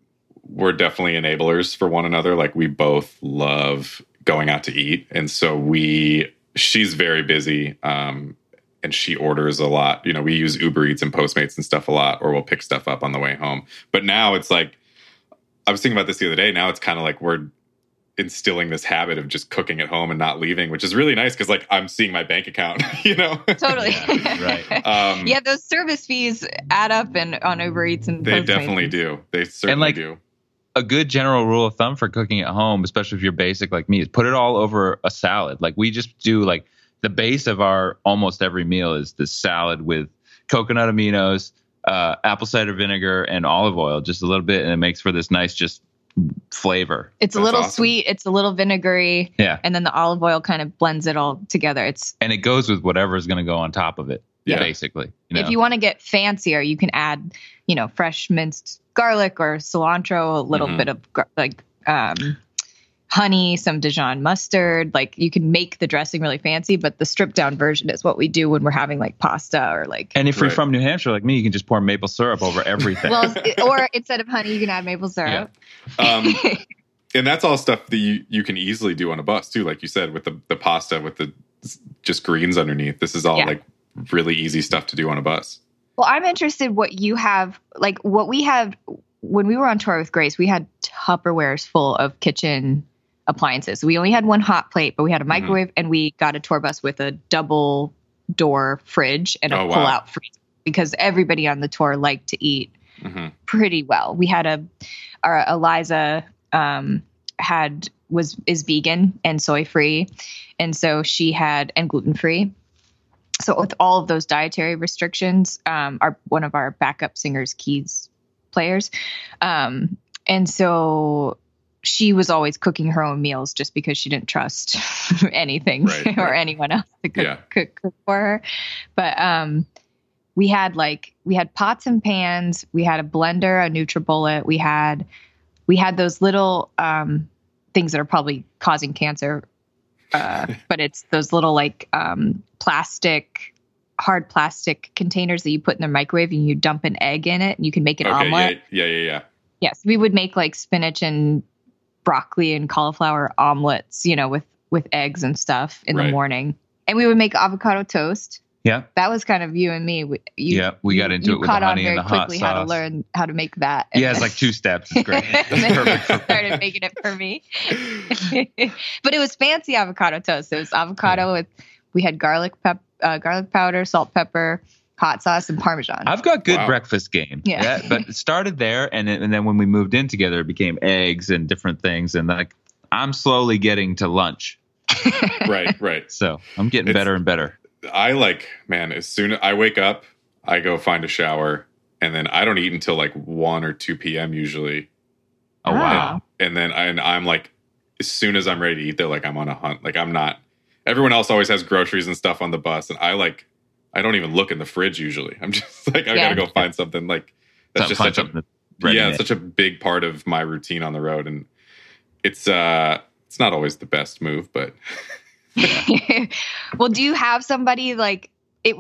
[SPEAKER 1] we're definitely enablers for one another. Like we both love going out to eat. And so we she's very busy um and she orders a lot. You know we use uber eats and postmates and stuff a lot or we'll pick stuff up on the way home. But now it's like i was thinking about this the other day now it's kind of like we're instilling this habit of just cooking at home and not leaving which is really nice because like i'm seeing my bank account [laughs] you know
[SPEAKER 2] totally.
[SPEAKER 3] Yeah, right. [laughs]
[SPEAKER 1] um
[SPEAKER 2] yeah, those service fees add up and on Uber Eats and
[SPEAKER 1] they
[SPEAKER 2] Postmates.
[SPEAKER 1] definitely do they certainly
[SPEAKER 3] like,
[SPEAKER 1] do
[SPEAKER 3] a good general rule of thumb for cooking at home, especially if you're basic like me, is put it all over a salad. Like we just do like the base of our almost every meal is the salad with coconut aminos, uh, apple cider vinegar, and olive oil, just a little bit, and it makes for this nice just flavor.
[SPEAKER 2] It's a
[SPEAKER 1] That's
[SPEAKER 2] little
[SPEAKER 1] awesome.
[SPEAKER 2] sweet. It's a little vinegary.
[SPEAKER 3] Yeah.
[SPEAKER 2] And then the olive oil kind of blends it all together. It's
[SPEAKER 3] And it goes with whatever is going to go on top of it.
[SPEAKER 1] Yeah.
[SPEAKER 3] basically. You know?
[SPEAKER 2] if you want to get fancier, you can add, you know, fresh minced garlic or cilantro, a little
[SPEAKER 1] Mhm.
[SPEAKER 2] bit of gar- like um, honey, some Dijon mustard. Like you can make the dressing really fancy, but the stripped down version is what we do when we're having like pasta or like.
[SPEAKER 3] and if you're
[SPEAKER 1] Right.
[SPEAKER 3] from New Hampshire like me, you can just pour maple syrup over [laughs] everything.
[SPEAKER 2] well, or instead of honey, you can add maple syrup.
[SPEAKER 1] Um, [laughs] and that's all stuff that you, you can easily do on a bus too, like you said, with the, the pasta with the just greens underneath. This is all
[SPEAKER 2] Yeah.
[SPEAKER 1] like really easy stuff to do on a bus.
[SPEAKER 2] Well, I'm interested what you have, like what we had when we were on tour with Grace. We had Tupperwares full of kitchen appliances. We only had one hot plate, but we
[SPEAKER 1] Mm-hmm.
[SPEAKER 2] had a microwave, and we got a tour bus with a double door fridge and a
[SPEAKER 1] Oh, wow.
[SPEAKER 2] pull out freezer because everybody on the tour liked to eat
[SPEAKER 1] hmm
[SPEAKER 2] pretty well. We had a our Eliza um, had was is vegan and soy free, and so she had and gluten free. So with all of those dietary restrictions, um, our one of our backup singers, keys players, um, and so she was always cooking her own meals just because she didn't trust [laughs] anything
[SPEAKER 1] Right, [laughs]
[SPEAKER 2] or
[SPEAKER 1] right.
[SPEAKER 2] anyone else to cook,
[SPEAKER 1] Yeah.
[SPEAKER 2] cook, cook for her. But um, we had like we had pots and pans, we had a blender, a NutriBullet, we had we had those little um, things that are probably causing cancer, uh, [laughs] but it's those little like um, plastic. Hard plastic containers that you put in the microwave and you dump an egg in it and you can make an
[SPEAKER 1] okay,
[SPEAKER 2] omelet.
[SPEAKER 1] yeah, yeah, yeah, yeah.
[SPEAKER 2] Yes, we would make like spinach and broccoli and cauliflower omelets, you know, with with eggs and stuff in
[SPEAKER 1] Right.
[SPEAKER 2] the morning. And we would make avocado toast.
[SPEAKER 3] Yeah.
[SPEAKER 2] That was kind of you and me. We- You,
[SPEAKER 3] Yeah, we got into
[SPEAKER 2] you
[SPEAKER 3] it with the
[SPEAKER 2] caught
[SPEAKER 3] honey
[SPEAKER 2] on
[SPEAKER 3] and
[SPEAKER 2] very
[SPEAKER 3] the hot
[SPEAKER 2] quickly how to learn how to make that.
[SPEAKER 3] Yeah, it's like two steps. It's great. [laughs] [laughs]
[SPEAKER 2] Started making it for me. [laughs] but it was fancy avocado toast. It was avocado with we had garlic pep, uh, garlic powder, salt, pepper, hot sauce, and parmesan.
[SPEAKER 3] I've got good
[SPEAKER 1] Wow.
[SPEAKER 3] breakfast game.
[SPEAKER 2] Yeah.
[SPEAKER 3] but it started there, and then, and then when we moved in together, it became eggs and different things. And like, I'm slowly getting to lunch, [laughs]
[SPEAKER 1] right, right.
[SPEAKER 3] so I'm getting
[SPEAKER 1] It's-
[SPEAKER 3] better and better.
[SPEAKER 1] I like, man, as soon as I wake up, I go find a shower, and then I don't eat until like 1 or 2 p.m. usually.
[SPEAKER 3] Oh wow!
[SPEAKER 1] And then I, and I'm like, as soon as I'm ready to eat, they're like, I'm on a hunt. Like, I'm not, everyone else always has groceries and stuff on the bus, and I like, I don't even look in the fridge usually. I'm [laughs] just like, I
[SPEAKER 2] Yeah.
[SPEAKER 1] gotta go find something. Like, that's
[SPEAKER 3] Something-
[SPEAKER 1] just such a,
[SPEAKER 3] something that's ready
[SPEAKER 1] yeah,
[SPEAKER 3] made.
[SPEAKER 1] such a big part of my routine on the road. And it's, uh, it's not always the best move, but [laughs]
[SPEAKER 2] well, do you have somebody like it?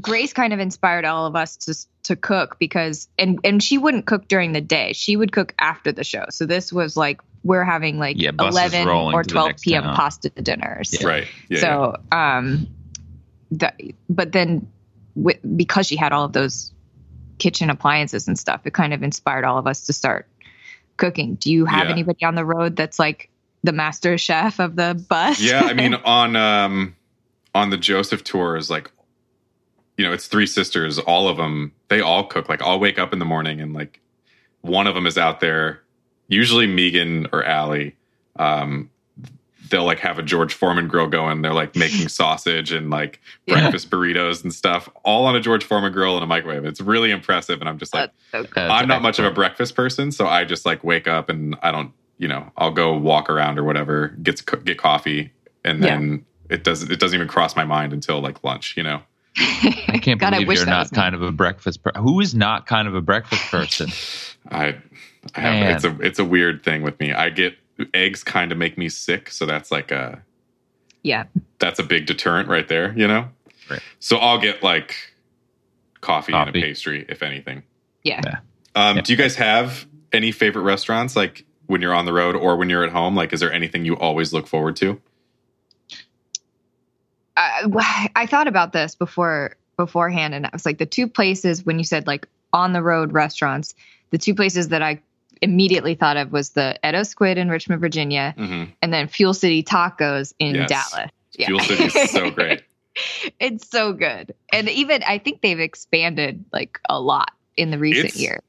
[SPEAKER 2] Grace kind of inspired all of us to to cook because and and she wouldn't cook during the day. She would cook after the show. So this was like we're having like
[SPEAKER 3] Yeah,
[SPEAKER 2] eleven or twelve p.m.
[SPEAKER 3] town.
[SPEAKER 2] pasta dinners.
[SPEAKER 3] Yeah.
[SPEAKER 1] right. Yeah. yeah.
[SPEAKER 2] so um, the, but then wi- because she had all of those kitchen appliances and stuff, it kind of inspired all of us to start cooking. Do you have
[SPEAKER 1] Yeah.
[SPEAKER 2] anybody on the road that's like the master chef of the bus?
[SPEAKER 1] yeah i mean [laughs] on um on the joseph tours like you know it's three sisters all of them they all cook like i'll wake up in the morning and like one of them is out there usually Meegan or Allie. um they'll like have a george foreman grill going they're like making [laughs] sausage and like
[SPEAKER 2] Yeah.
[SPEAKER 1] breakfast burritos and stuff all on a george foreman grill and a microwave it's really impressive and i'm just like
[SPEAKER 2] so
[SPEAKER 1] I'm not much of a breakfast person, so I just like wake up and I don't, you know, I'll go walk around or whatever, get co- get coffee, and
[SPEAKER 2] Yeah.
[SPEAKER 1] then it doesn't it doesn't even cross my mind until like lunch, you know. [laughs]
[SPEAKER 3] I can't
[SPEAKER 2] God,
[SPEAKER 3] believe
[SPEAKER 2] wish
[SPEAKER 3] you're not
[SPEAKER 2] was me.
[SPEAKER 3] kind of a breakfast. person. Who is not kind of a breakfast [laughs] person?
[SPEAKER 1] I, I have it's a it's a weird thing with me. I get eggs kind of make me sick, so that's like a
[SPEAKER 2] yeah.
[SPEAKER 1] that's a big deterrent right there, you know.
[SPEAKER 3] Right.
[SPEAKER 1] So I'll get like coffee, and a pastry, if anything.
[SPEAKER 2] Yeah.
[SPEAKER 3] Yeah.
[SPEAKER 1] Um,
[SPEAKER 3] Yeah.
[SPEAKER 1] Do you guys have any favorite restaurants, like when you're on the road or when you're at home? Like, is there anything you always look forward to?
[SPEAKER 2] I, [laughs] I thought about this before beforehand, and I was like, the two places when you said like on the road restaurants, the two places that I immediately thought of was the Edo Squid in Richmond, Virginia,
[SPEAKER 1] hmm
[SPEAKER 2] and then Fuel City Tacos in
[SPEAKER 1] Yes.
[SPEAKER 2] Dallas. Yeah.
[SPEAKER 1] Fuel City is so [laughs] great.
[SPEAKER 2] it's so good, and even I think they've expanded like a lot in the recent
[SPEAKER 1] It's-
[SPEAKER 2] years.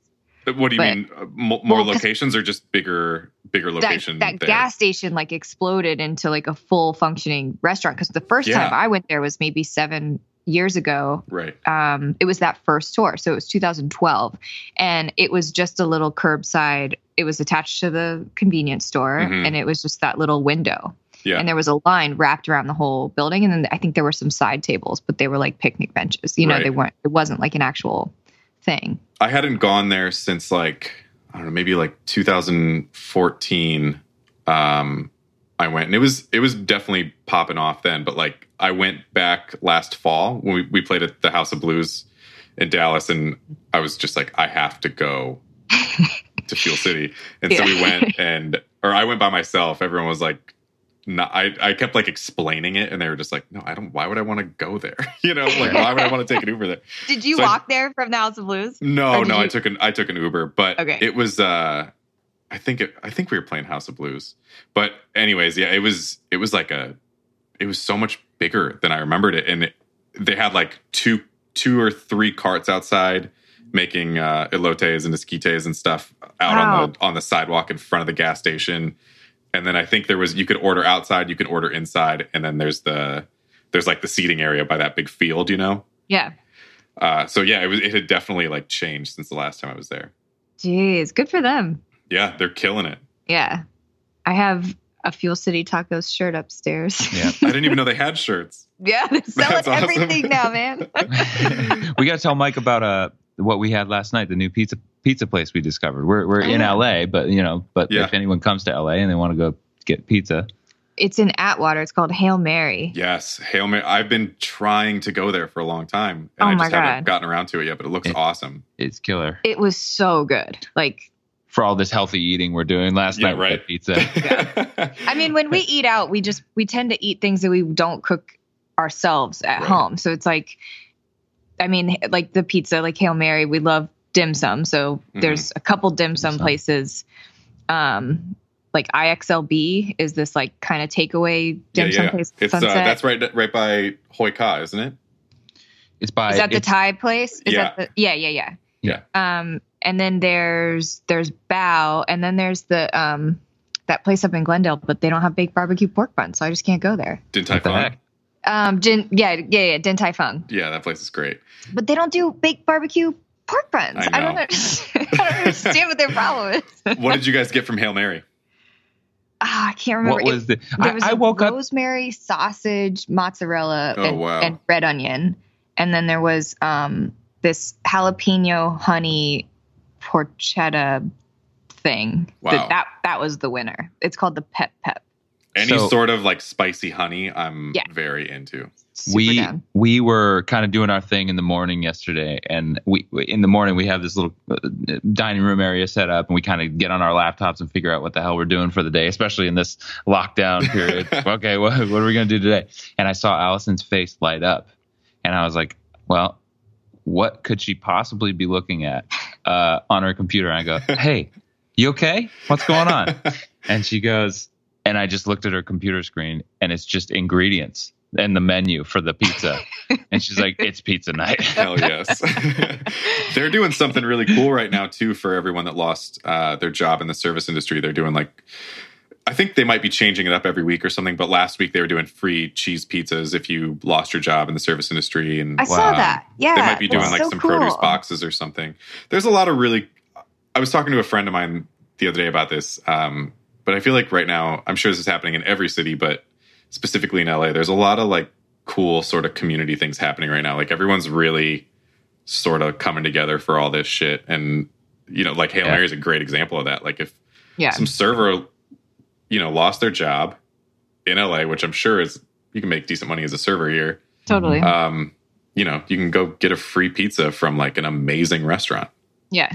[SPEAKER 1] What do you
[SPEAKER 2] But-
[SPEAKER 1] mean? Uh, more
[SPEAKER 2] Well,
[SPEAKER 1] locations or just bigger, bigger
[SPEAKER 2] that,
[SPEAKER 1] location?
[SPEAKER 2] that
[SPEAKER 1] there?
[SPEAKER 2] gas station like exploded into like a full functioning restaurant because the first
[SPEAKER 1] Yeah.
[SPEAKER 2] time I went there was maybe seven years ago.
[SPEAKER 1] Right.
[SPEAKER 2] Um, it was that first tour, so it was 2012, and it was just a little curbside. It was attached to the convenience store,
[SPEAKER 1] Mhm.
[SPEAKER 2] and it was just that little window.
[SPEAKER 1] Yeah.
[SPEAKER 2] And there was a line wrapped around the whole building, and then I think there were some side tables, but they were like picnic benches. You know,
[SPEAKER 1] Right.
[SPEAKER 2] they weren't. It wasn't like an actual thing.
[SPEAKER 1] I hadn't gone there since like I don't know, maybe like 2014. Um, I went and it was it was definitely popping off then. But like I went back last fall when we, we played at the House of Blues in Dallas, and I was just like, I have to go [laughs] to Fuel City, and so we went [laughs] and or I went by myself. Everyone was like. No, I, I kept like explaining it and they were just like, no, I don't, why would I want to go there? [laughs] you know, like, why would I want to take an Uber there?
[SPEAKER 2] Did you
[SPEAKER 1] So I-
[SPEAKER 2] walk there from the House of Blues?
[SPEAKER 1] No, no, I took an I took an Uber, but
[SPEAKER 2] Okay.
[SPEAKER 1] it was uh I think it, I think we were playing House of Blues. But anyways, yeah, it was it was like a it was so much bigger than I remembered it and it, they had like two two or three carts outside making uh elotes and esquites and stuff out on the on the sidewalk in front of the gas station and then I think there was you could order outside, you could order inside, and then there's the there's like the seating area by that big field, you know.
[SPEAKER 2] Yeah.
[SPEAKER 1] Uh, so yeah, it was it had definitely like changed since the last time I was there.
[SPEAKER 2] Jeez, good for them.
[SPEAKER 1] Yeah, they're killing it.
[SPEAKER 2] Yeah. I have a Fuel City Tacos shirt upstairs.
[SPEAKER 3] Yeah.
[SPEAKER 1] I didn't even know they had shirts. [laughs]
[SPEAKER 2] yeah, they're selling
[SPEAKER 1] That's awesome.
[SPEAKER 2] everything now, man. [laughs] [laughs]
[SPEAKER 3] we got to tell Mike about uh what we had last night, the new pizza pizza place we discovered. We're we're
[SPEAKER 2] Oh,
[SPEAKER 3] in
[SPEAKER 2] yeah.
[SPEAKER 3] LA, but you know, but
[SPEAKER 1] Yeah.
[SPEAKER 3] if anyone comes to LA and they want to go get pizza,
[SPEAKER 2] it's in Atwater. It's called Hail Mary.
[SPEAKER 1] Yes, Hail Mary. I've been trying to go there for a long time, and
[SPEAKER 2] Oh
[SPEAKER 1] I
[SPEAKER 2] my
[SPEAKER 1] just haven't gotten around to it yet. But it looks
[SPEAKER 3] It-
[SPEAKER 1] awesome.
[SPEAKER 3] it's killer.
[SPEAKER 2] It was so good. Like,
[SPEAKER 3] For all this healthy eating we're doing last
[SPEAKER 1] Yeah,
[SPEAKER 3] night,
[SPEAKER 1] right.
[SPEAKER 3] had pizza. [laughs]
[SPEAKER 2] I mean, when we eat out, we just we tend to eat things that we don't cook ourselves at
[SPEAKER 1] Right.
[SPEAKER 2] home. So it's like, I mean, like the pizza, like Hail Mary, we love dim sum. So
[SPEAKER 1] Mhm.
[SPEAKER 2] there's a couple dim sum
[SPEAKER 3] Dim sum.
[SPEAKER 2] places. Um, like IXLB is this like kind of takeaway
[SPEAKER 1] yeah,
[SPEAKER 2] dim sum
[SPEAKER 1] yeah.
[SPEAKER 2] place.
[SPEAKER 1] It's uh, that's right, right by Hoy-Ka, isn't it?
[SPEAKER 3] It's by
[SPEAKER 2] Is that the
[SPEAKER 3] it's-
[SPEAKER 2] Thai place? Is
[SPEAKER 1] Yeah.
[SPEAKER 2] that the, yeah, yeah, yeah.
[SPEAKER 1] Yeah.
[SPEAKER 2] Um, and then there's there's Bao, and then there's the um that place up in Glendale, but they don't have baked barbecue pork buns, so I just can't go there.
[SPEAKER 1] Din Tai
[SPEAKER 3] What the
[SPEAKER 1] Fung.
[SPEAKER 3] heck?
[SPEAKER 2] Um, Din, yeah, yeah, yeah, Din Tai Fung,
[SPEAKER 1] Yeah, that place is great.
[SPEAKER 2] but they don't do baked barbecue pork buns.
[SPEAKER 1] I
[SPEAKER 2] I, don't
[SPEAKER 1] know.
[SPEAKER 2] understand. [laughs] I don't understand what their problem is.
[SPEAKER 1] What did you guys get from Hail Mary?
[SPEAKER 2] Ah, I can't remember.
[SPEAKER 3] What
[SPEAKER 2] It-
[SPEAKER 3] was the?
[SPEAKER 2] there
[SPEAKER 3] I,
[SPEAKER 2] was
[SPEAKER 3] I
[SPEAKER 2] a
[SPEAKER 3] woke up.
[SPEAKER 2] rosemary sausage, mozzarella,
[SPEAKER 1] Oh,
[SPEAKER 2] and,
[SPEAKER 1] wow.
[SPEAKER 2] and red onion, and then there was um this jalapeno honey porchetta thing.
[SPEAKER 1] Wow.
[SPEAKER 2] That, that that was the winner. It's called the Pep Pep.
[SPEAKER 1] Any
[SPEAKER 3] So-
[SPEAKER 1] sort of like spicy honey, I'm
[SPEAKER 2] Yeah.
[SPEAKER 1] very into.
[SPEAKER 2] Super
[SPEAKER 3] we
[SPEAKER 2] down.
[SPEAKER 3] we were kind of doing our thing in the morning yesterday, and we we- in the morning we have this little uh, dining room area set up, and we kind of get on our laptops and figure out what the hell we're doing for the day, especially in this lockdown [laughs] period. okay, what, what are we gonna do today? And I saw Allison's face light up, and I was like, well, what could she possibly be looking at uh, on her computer? And I go, hey, you okay? What's going on? [laughs] And she goes, and I just looked at her computer screen, and it's just ingredients and the menu for the pizza. [laughs] and she's like, it's pizza night.
[SPEAKER 1] Hell yes. [laughs] They're doing something really cool right now too for everyone that lost uh, their job in the service industry. They're doing like, I think they might be changing it up every week or something. But last week they were doing free cheese pizzas if you lost your job in the service industry, and
[SPEAKER 2] I saw that. Yeah,
[SPEAKER 1] they might be doing like
[SPEAKER 2] so
[SPEAKER 1] some
[SPEAKER 2] cool.
[SPEAKER 1] produce boxes or something. There's a lot of really. I was talking to a friend of mine the other day about this, um, but I feel like right now, I'm sure this is happening in every city, but specifically in LA, there's a lot of like cool sort of community things happening right now. Like everyone's really sort of coming together for all this shit, and you know, like Hail
[SPEAKER 3] Yeah.
[SPEAKER 1] Mary is a great example of that. Like if
[SPEAKER 2] Yeah,
[SPEAKER 1] some server, you know, lost their job in LA, which I'm sure is you can make decent money as a server here
[SPEAKER 2] totally.
[SPEAKER 1] um, you know, you can go get a free pizza from like an amazing restaurant.
[SPEAKER 2] Yeah.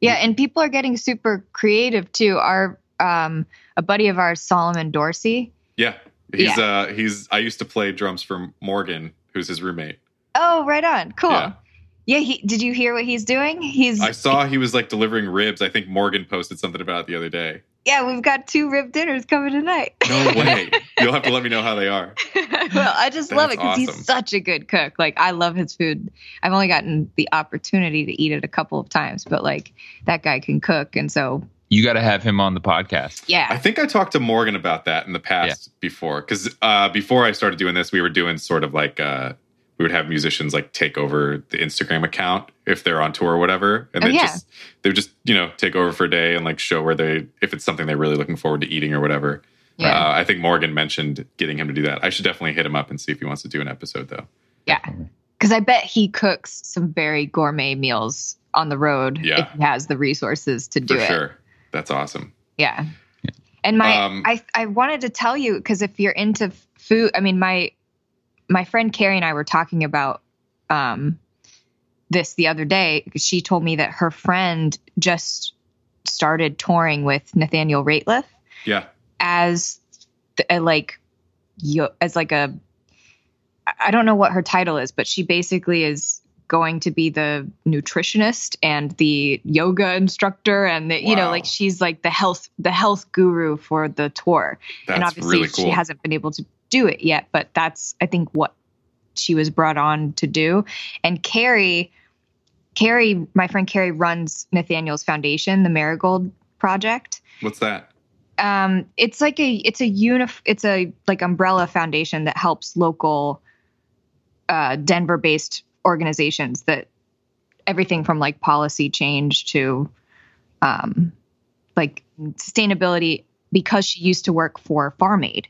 [SPEAKER 2] Yeah, and people are getting super creative too. Our um a buddy of ours, Solomon Dorsey.
[SPEAKER 1] Yeah. He's uh he's I used to play drums for Morgan, who's his roommate.
[SPEAKER 2] Oh, right on. Cool.
[SPEAKER 1] Yeah.
[SPEAKER 2] Yeah, he did you hear what he's doing? He's
[SPEAKER 1] I saw he was like delivering ribs. I think Morgan posted something about it the other day.
[SPEAKER 2] Yeah, we've got two rib dinners coming tonight.
[SPEAKER 1] No way. [laughs] You'll have to let me know how they are.
[SPEAKER 2] well, I just love it because
[SPEAKER 1] awesome.
[SPEAKER 2] he's such a good cook. Like I love his food. I've only gotten the opportunity to eat it a couple of times, but like that guy can cook, and so
[SPEAKER 3] You got to have him on the podcast.
[SPEAKER 2] Yeah.
[SPEAKER 1] I think I talked to Morgan about that in the past before. Because uh, before I started doing this, we were doing sort of like uh, we would have musicians like take over the Instagram account if they're on tour or whatever, and
[SPEAKER 2] Oh,
[SPEAKER 1] they
[SPEAKER 2] yeah.
[SPEAKER 1] just they would just you know take over for a day and like show where they if it's something they're really looking forward to eating or whatever.
[SPEAKER 2] yeah,
[SPEAKER 1] Uh, I think Morgan mentioned getting him to do that. I should definitely hit him up and see if he wants to do an episode though.
[SPEAKER 2] yeah. Because I bet he cooks some very gourmet meals on the road
[SPEAKER 1] Yeah.
[SPEAKER 2] if he has the resources to do
[SPEAKER 1] For
[SPEAKER 2] it.
[SPEAKER 1] sure. That's awesome.
[SPEAKER 2] Yeah. And my
[SPEAKER 1] Um,
[SPEAKER 2] I I wanted to tell you because if you're into food, I mean my my friend Carrie and I were talking about um this the other day she told me that her friend just started touring with Nathaniel Rateliff
[SPEAKER 1] Yeah.
[SPEAKER 2] as the, like yo, as like a I- don't know what her title is, but she basically is going to be the nutritionist and the yoga instructor and the, you know like she's like the health the health guru for the tour. and
[SPEAKER 1] That's
[SPEAKER 2] obviously
[SPEAKER 1] really cool.
[SPEAKER 2] she hasn't been able to do it yet, but that's I think what she was brought on to do. And Carrie Carrie, my friend Carrie runs Nathaniel's foundation, the Marigold Project.
[SPEAKER 1] What's that?
[SPEAKER 2] um, it's like a it's a unif it's a like umbrella foundation that helps local uh, Denver based organizations that everything from like policy change to um, like sustainability because she used to work for Farm Aid,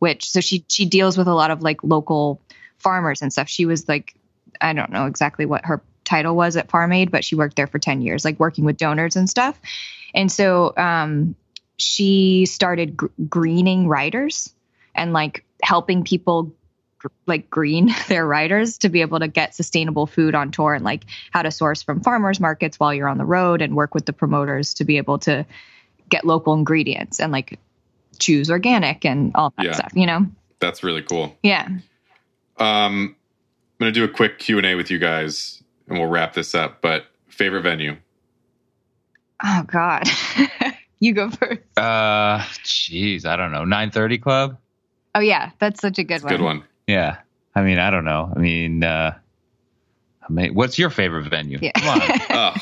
[SPEAKER 2] which so she she deals with a lot of like local farmers and stuff. She was like I don't know exactly what her title was at Farm Aid, but she worked there for 10 years, like working with donors and stuff. And so um, she started gr- greening riders and like helping people gr- like green [laughs] their riders to be able to get sustainable food on tour and like how to source from farmers markets while you're on the road and work with the promoters to be able to get local ingredients and like choose organic and all that
[SPEAKER 1] Yeah.
[SPEAKER 2] stuff, you know?
[SPEAKER 1] That's really cool.
[SPEAKER 2] Yeah.
[SPEAKER 1] Um, I'm gonna do a quick Q and A with you guys, and we'll wrap this up. But favorite venue?
[SPEAKER 2] Oh God. [laughs] you go first.
[SPEAKER 3] Uh, jeez, I don't know. Nine thirty club.
[SPEAKER 2] Oh yeah, that's such a good
[SPEAKER 1] It's a
[SPEAKER 2] one.
[SPEAKER 1] good one.
[SPEAKER 3] Yeah. I mean, I don't know. I mean, uh, I mean, what's your favorite venue?
[SPEAKER 2] Yeah.
[SPEAKER 3] Come on. [laughs]
[SPEAKER 1] Ugh.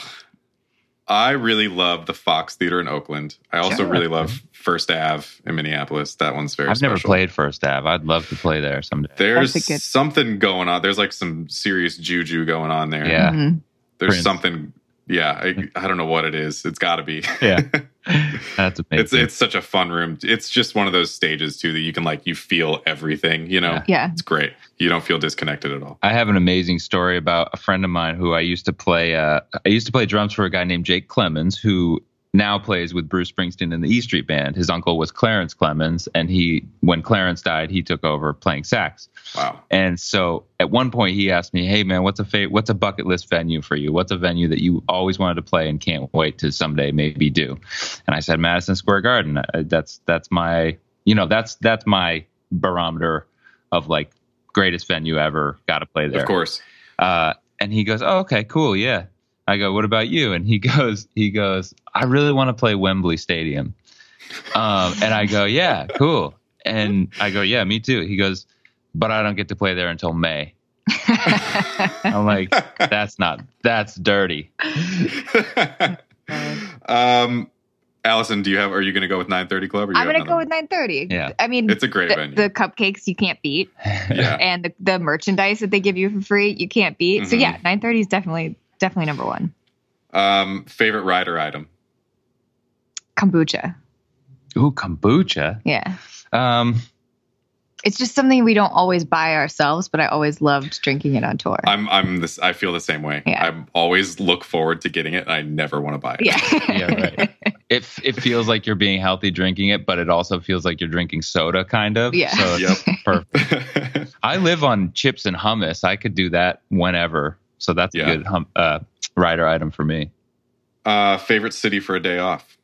[SPEAKER 1] I really love the Fox Theater in Oakland. I also
[SPEAKER 3] Sure.
[SPEAKER 1] really love First Ave in Minneapolis. That one's very special.
[SPEAKER 3] I've
[SPEAKER 1] special.
[SPEAKER 3] never played First Ave. I'd love to play there someday.
[SPEAKER 1] There's
[SPEAKER 2] That's good-
[SPEAKER 1] something going on. There's like some serious juju going on there.
[SPEAKER 3] Yeah.
[SPEAKER 2] Mhm.
[SPEAKER 1] There's
[SPEAKER 3] Prince.
[SPEAKER 1] something. Yeah, I, I don't know what it is. It's got to be.
[SPEAKER 3] Yeah. [laughs] [laughs] That's amazing.
[SPEAKER 1] it's it's such a fun room. It's just one of those stages too that you can like you feel everything. You know,
[SPEAKER 3] Yeah.
[SPEAKER 2] Yeah.
[SPEAKER 1] it's great. You don't feel disconnected at all.
[SPEAKER 3] I have an amazing story about a friend of mine who I used to play. Uh, I used to play drums for a guy named Jake Clemons, who now plays with Bruce Springsteen in the E Street Band. His uncle was Clarence Clemons, and he, when Clarence died, he took over playing sax.
[SPEAKER 1] Wow.
[SPEAKER 3] And so at one point he asked me, "Hey man, what's a fa- what's a bucket list venue for you? What's a venue that you always wanted to play and can't wait to someday maybe do?" And I said Madison Square Garden. Uh, That's that's my you know that's that's my barometer of like greatest venue ever. Got to play there.
[SPEAKER 1] Of course.
[SPEAKER 3] Uh, and he goes, "Oh, okay, cool, yeah." I go, "What about you?" And he [laughs] goes, "He goes, I really want to play Wembley Stadium." Um, and I go, "Yeah, cool." And I go, "Yeah, me too." He goes, "But I don't get to play there until May." [laughs] I'm like, "That's not. That's dirty." [laughs]
[SPEAKER 1] um, Allison, do you have? Are you going to go with 9:30 Club? Or you
[SPEAKER 2] I'm gonna go
[SPEAKER 1] another
[SPEAKER 2] with 9:30.
[SPEAKER 3] Yeah.
[SPEAKER 2] I mean,
[SPEAKER 1] It's a great
[SPEAKER 2] the,
[SPEAKER 1] venue.
[SPEAKER 2] the cupcakes you can't beat,
[SPEAKER 1] Yeah.
[SPEAKER 2] and the, the merchandise that they give you for free you can't beat. So
[SPEAKER 1] Mhm.
[SPEAKER 2] yeah, 9:30 is definitely definitely number one.
[SPEAKER 1] Um, favorite rider item?
[SPEAKER 2] Kombucha.
[SPEAKER 3] Ooh, kombucha.
[SPEAKER 2] Yeah,
[SPEAKER 3] Um,
[SPEAKER 2] it's just something we don't always buy ourselves, but I always loved drinking it on tour.
[SPEAKER 1] I'm I'm this. I feel the same way.
[SPEAKER 2] Yeah.
[SPEAKER 1] I always look forward to getting it. I never want to buy it.
[SPEAKER 2] Yeah.
[SPEAKER 3] yeah, right. [laughs] It it feels like you're being healthy drinking it, but it also feels like you're drinking soda, kind of.
[SPEAKER 2] Yeah.
[SPEAKER 3] So it's
[SPEAKER 1] Yep.
[SPEAKER 3] perfect. [laughs] I live on chips and hummus. I could do that whenever. So that's
[SPEAKER 1] Yeah.
[SPEAKER 3] a good hum, uh, rider item for me.
[SPEAKER 1] uh, favorite city for a day off?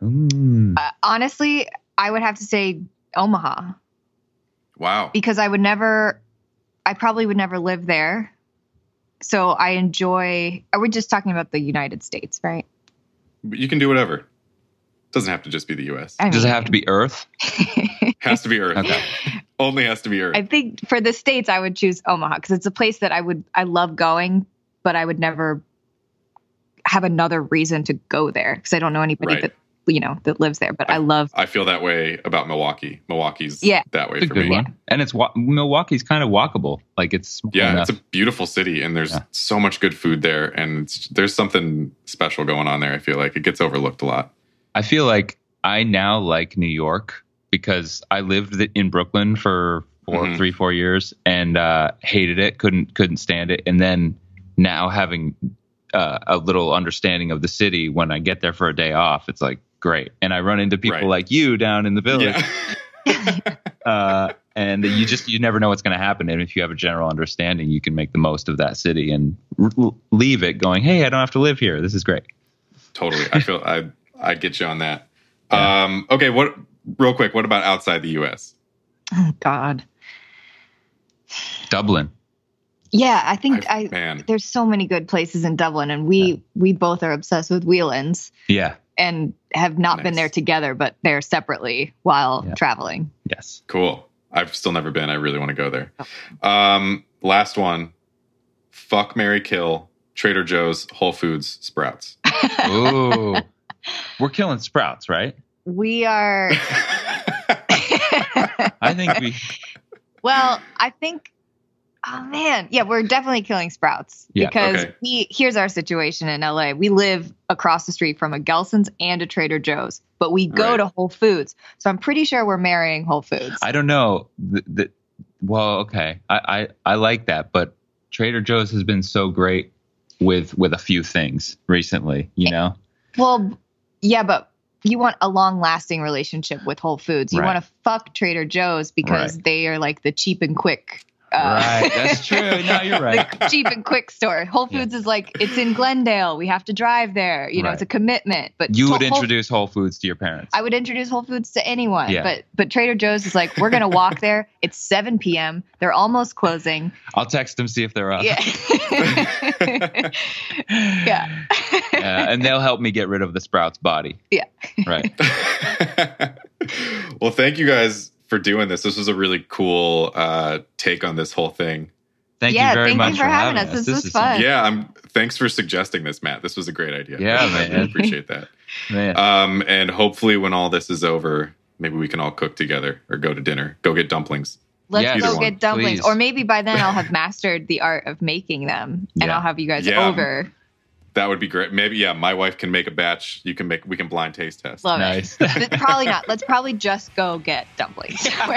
[SPEAKER 3] Mm.
[SPEAKER 2] Uh, honestly, I would have to say Omaha
[SPEAKER 1] Wow.
[SPEAKER 2] because I would never, I probably would never live there. So I enjoy. Are we just talking about the United States, right?
[SPEAKER 1] You can do whatever. Doesn't have to just be the U.S.
[SPEAKER 2] I
[SPEAKER 3] Does it have to be Earth? [laughs]
[SPEAKER 1] Has to be Earth.
[SPEAKER 3] Okay. [laughs]
[SPEAKER 1] Only has to be Earth.
[SPEAKER 2] I think for the states, I would choose Omaha because it's a place that I would I love going, but I would never have another reason to go there because I don't know anybody
[SPEAKER 1] Right.
[SPEAKER 2] that you know that lives there. But I love
[SPEAKER 1] I feel that way about Milwaukee. Milwaukee's
[SPEAKER 2] Yeah.
[SPEAKER 1] that way
[SPEAKER 3] It's a
[SPEAKER 1] for
[SPEAKER 3] good
[SPEAKER 1] me.
[SPEAKER 3] one. And it's wa- Milwaukee's kind of walkable. Like it's
[SPEAKER 1] Yeah,
[SPEAKER 3] enough.
[SPEAKER 1] it's a beautiful city, and there's
[SPEAKER 3] Yeah.
[SPEAKER 1] so much good food there, and it's, there's something special going on there. I feel like it gets overlooked a lot.
[SPEAKER 3] I feel like I now like New York because I lived in Brooklyn for 4
[SPEAKER 1] Mhm.
[SPEAKER 3] three, four years and uh, hated it, couldn't couldn't stand it, and then now having uh, a little understanding of the city when I get there for a day off, it's like great, and I run into people
[SPEAKER 1] Right.
[SPEAKER 3] like you down in the village,
[SPEAKER 1] Yeah. [laughs]
[SPEAKER 3] uh, and you just you never know what's going to happen, and if you have a general understanding, you can make the most of that city and r- leave it going, hey, I don't have to live here. This is great.
[SPEAKER 1] totally. I feel I I get you on that. Um, okay, what? Real quick, what about outside the U.S.?
[SPEAKER 2] oh God.
[SPEAKER 3] Dublin.
[SPEAKER 2] Yeah, I think
[SPEAKER 1] I-
[SPEAKER 2] I,
[SPEAKER 1] man.
[SPEAKER 2] there's so many good places in Dublin, and we we both are obsessed with Whelan's
[SPEAKER 3] Yeah.
[SPEAKER 2] and have not been there together, but they're separately while
[SPEAKER 3] Yeah.
[SPEAKER 2] traveling.
[SPEAKER 3] Yes.
[SPEAKER 1] Cool. I've still never been. I really want to go there.
[SPEAKER 2] Oh.
[SPEAKER 1] Um, last one. Fuck Mary Kill. Trader Joe's, Whole Foods, Sprouts. [laughs]
[SPEAKER 3] Ooh. We're killing sprouts, right?
[SPEAKER 2] We are. [laughs] [laughs]
[SPEAKER 3] I think we.
[SPEAKER 2] Well, I think. Oh man, yeah, we're definitely killing sprouts
[SPEAKER 3] Yeah,
[SPEAKER 2] because
[SPEAKER 1] okay.
[SPEAKER 2] we here's our situation in LA. We live across the street from a Gelson's and a Trader Joe's, but we go
[SPEAKER 1] Right.
[SPEAKER 2] to Whole Foods. So I'm pretty sure we're marrying Whole Foods.
[SPEAKER 3] I don't know. The, the, well, okay, I, I I like that, but Trader Joe's has been so great with with a few things recently. You eh, know,
[SPEAKER 2] Well, yeah, but you want a long lasting relationship with Whole Foods. You
[SPEAKER 3] Right.
[SPEAKER 2] want to fuck Trader Joe's because
[SPEAKER 3] Right.
[SPEAKER 2] they are like the cheap and quick. Uh,
[SPEAKER 3] right? [laughs] That's true. No, you're right.
[SPEAKER 2] the cheap and quick store. Whole
[SPEAKER 3] Yeah.
[SPEAKER 2] Foods is like it's in Glendale. We have to drive there. You know,
[SPEAKER 3] Right.
[SPEAKER 2] it's a commitment. But
[SPEAKER 3] You would
[SPEAKER 2] Whole-
[SPEAKER 3] introduce Whole Foods to your parents.
[SPEAKER 2] I would introduce Whole Foods to anyone.
[SPEAKER 3] Yeah.
[SPEAKER 2] But but Trader Joe's is like we're gonna walk there. [laughs] It's 7 p.m. They're almost closing.
[SPEAKER 3] I'll text them see if they're up.
[SPEAKER 2] Yeah. [laughs] yeah.
[SPEAKER 3] Uh, and they'll help me get rid of the Sprouts body.
[SPEAKER 2] Yeah. [laughs]
[SPEAKER 3] Right.
[SPEAKER 1] well, thank you guys for doing this. This was a really cool uh, take on this whole thing.
[SPEAKER 3] Thank
[SPEAKER 2] Yeah,
[SPEAKER 3] you very
[SPEAKER 2] thank you
[SPEAKER 3] much
[SPEAKER 2] for having us.
[SPEAKER 3] us.
[SPEAKER 2] This was
[SPEAKER 3] is
[SPEAKER 2] fun.
[SPEAKER 1] Yeah, I'm. Thanks for suggesting this, Matt. This was a great idea.
[SPEAKER 3] Yeah,
[SPEAKER 1] I
[SPEAKER 3] man.
[SPEAKER 1] really [laughs] appreciate that.
[SPEAKER 3] Man.
[SPEAKER 1] Um, and hopefully, when all this is over, maybe we can all cook together or go to dinner. Go get dumplings.
[SPEAKER 2] Let's
[SPEAKER 3] Yeah,
[SPEAKER 2] go get dumplings.
[SPEAKER 3] please.
[SPEAKER 2] Or maybe by then I'll have mastered the art of making them and
[SPEAKER 3] Yeah.
[SPEAKER 2] I'll have you guys
[SPEAKER 1] Yeah.
[SPEAKER 2] over.
[SPEAKER 1] That would be great. Maybe yeah, my wife can make a batch. You can make. We can blind taste test.
[SPEAKER 2] Love
[SPEAKER 3] Nice. [laughs]
[SPEAKER 2] it. Probably not. Let's probably just go get dumplings. [laughs] [laughs]
[SPEAKER 1] all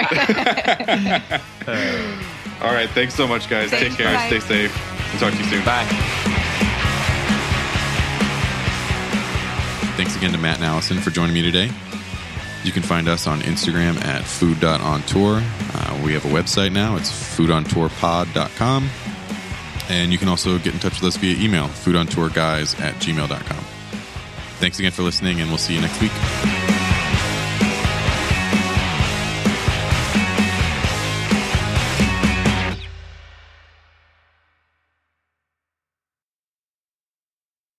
[SPEAKER 1] right. Thanks so much, guys.
[SPEAKER 2] Thanks,
[SPEAKER 1] Take care.
[SPEAKER 2] bye.
[SPEAKER 1] Stay safe. We'll talk to you soon.
[SPEAKER 3] Bye.
[SPEAKER 1] Thanks again to Matt and Allison for joining me today. You can find us on Instagram at food.ontour. Uh, we have a website now. It's foodontourpod.com. And you can also get in touch with us via email, foodontourguys at gmail.com. Thanks again for listening, and we'll see you next week.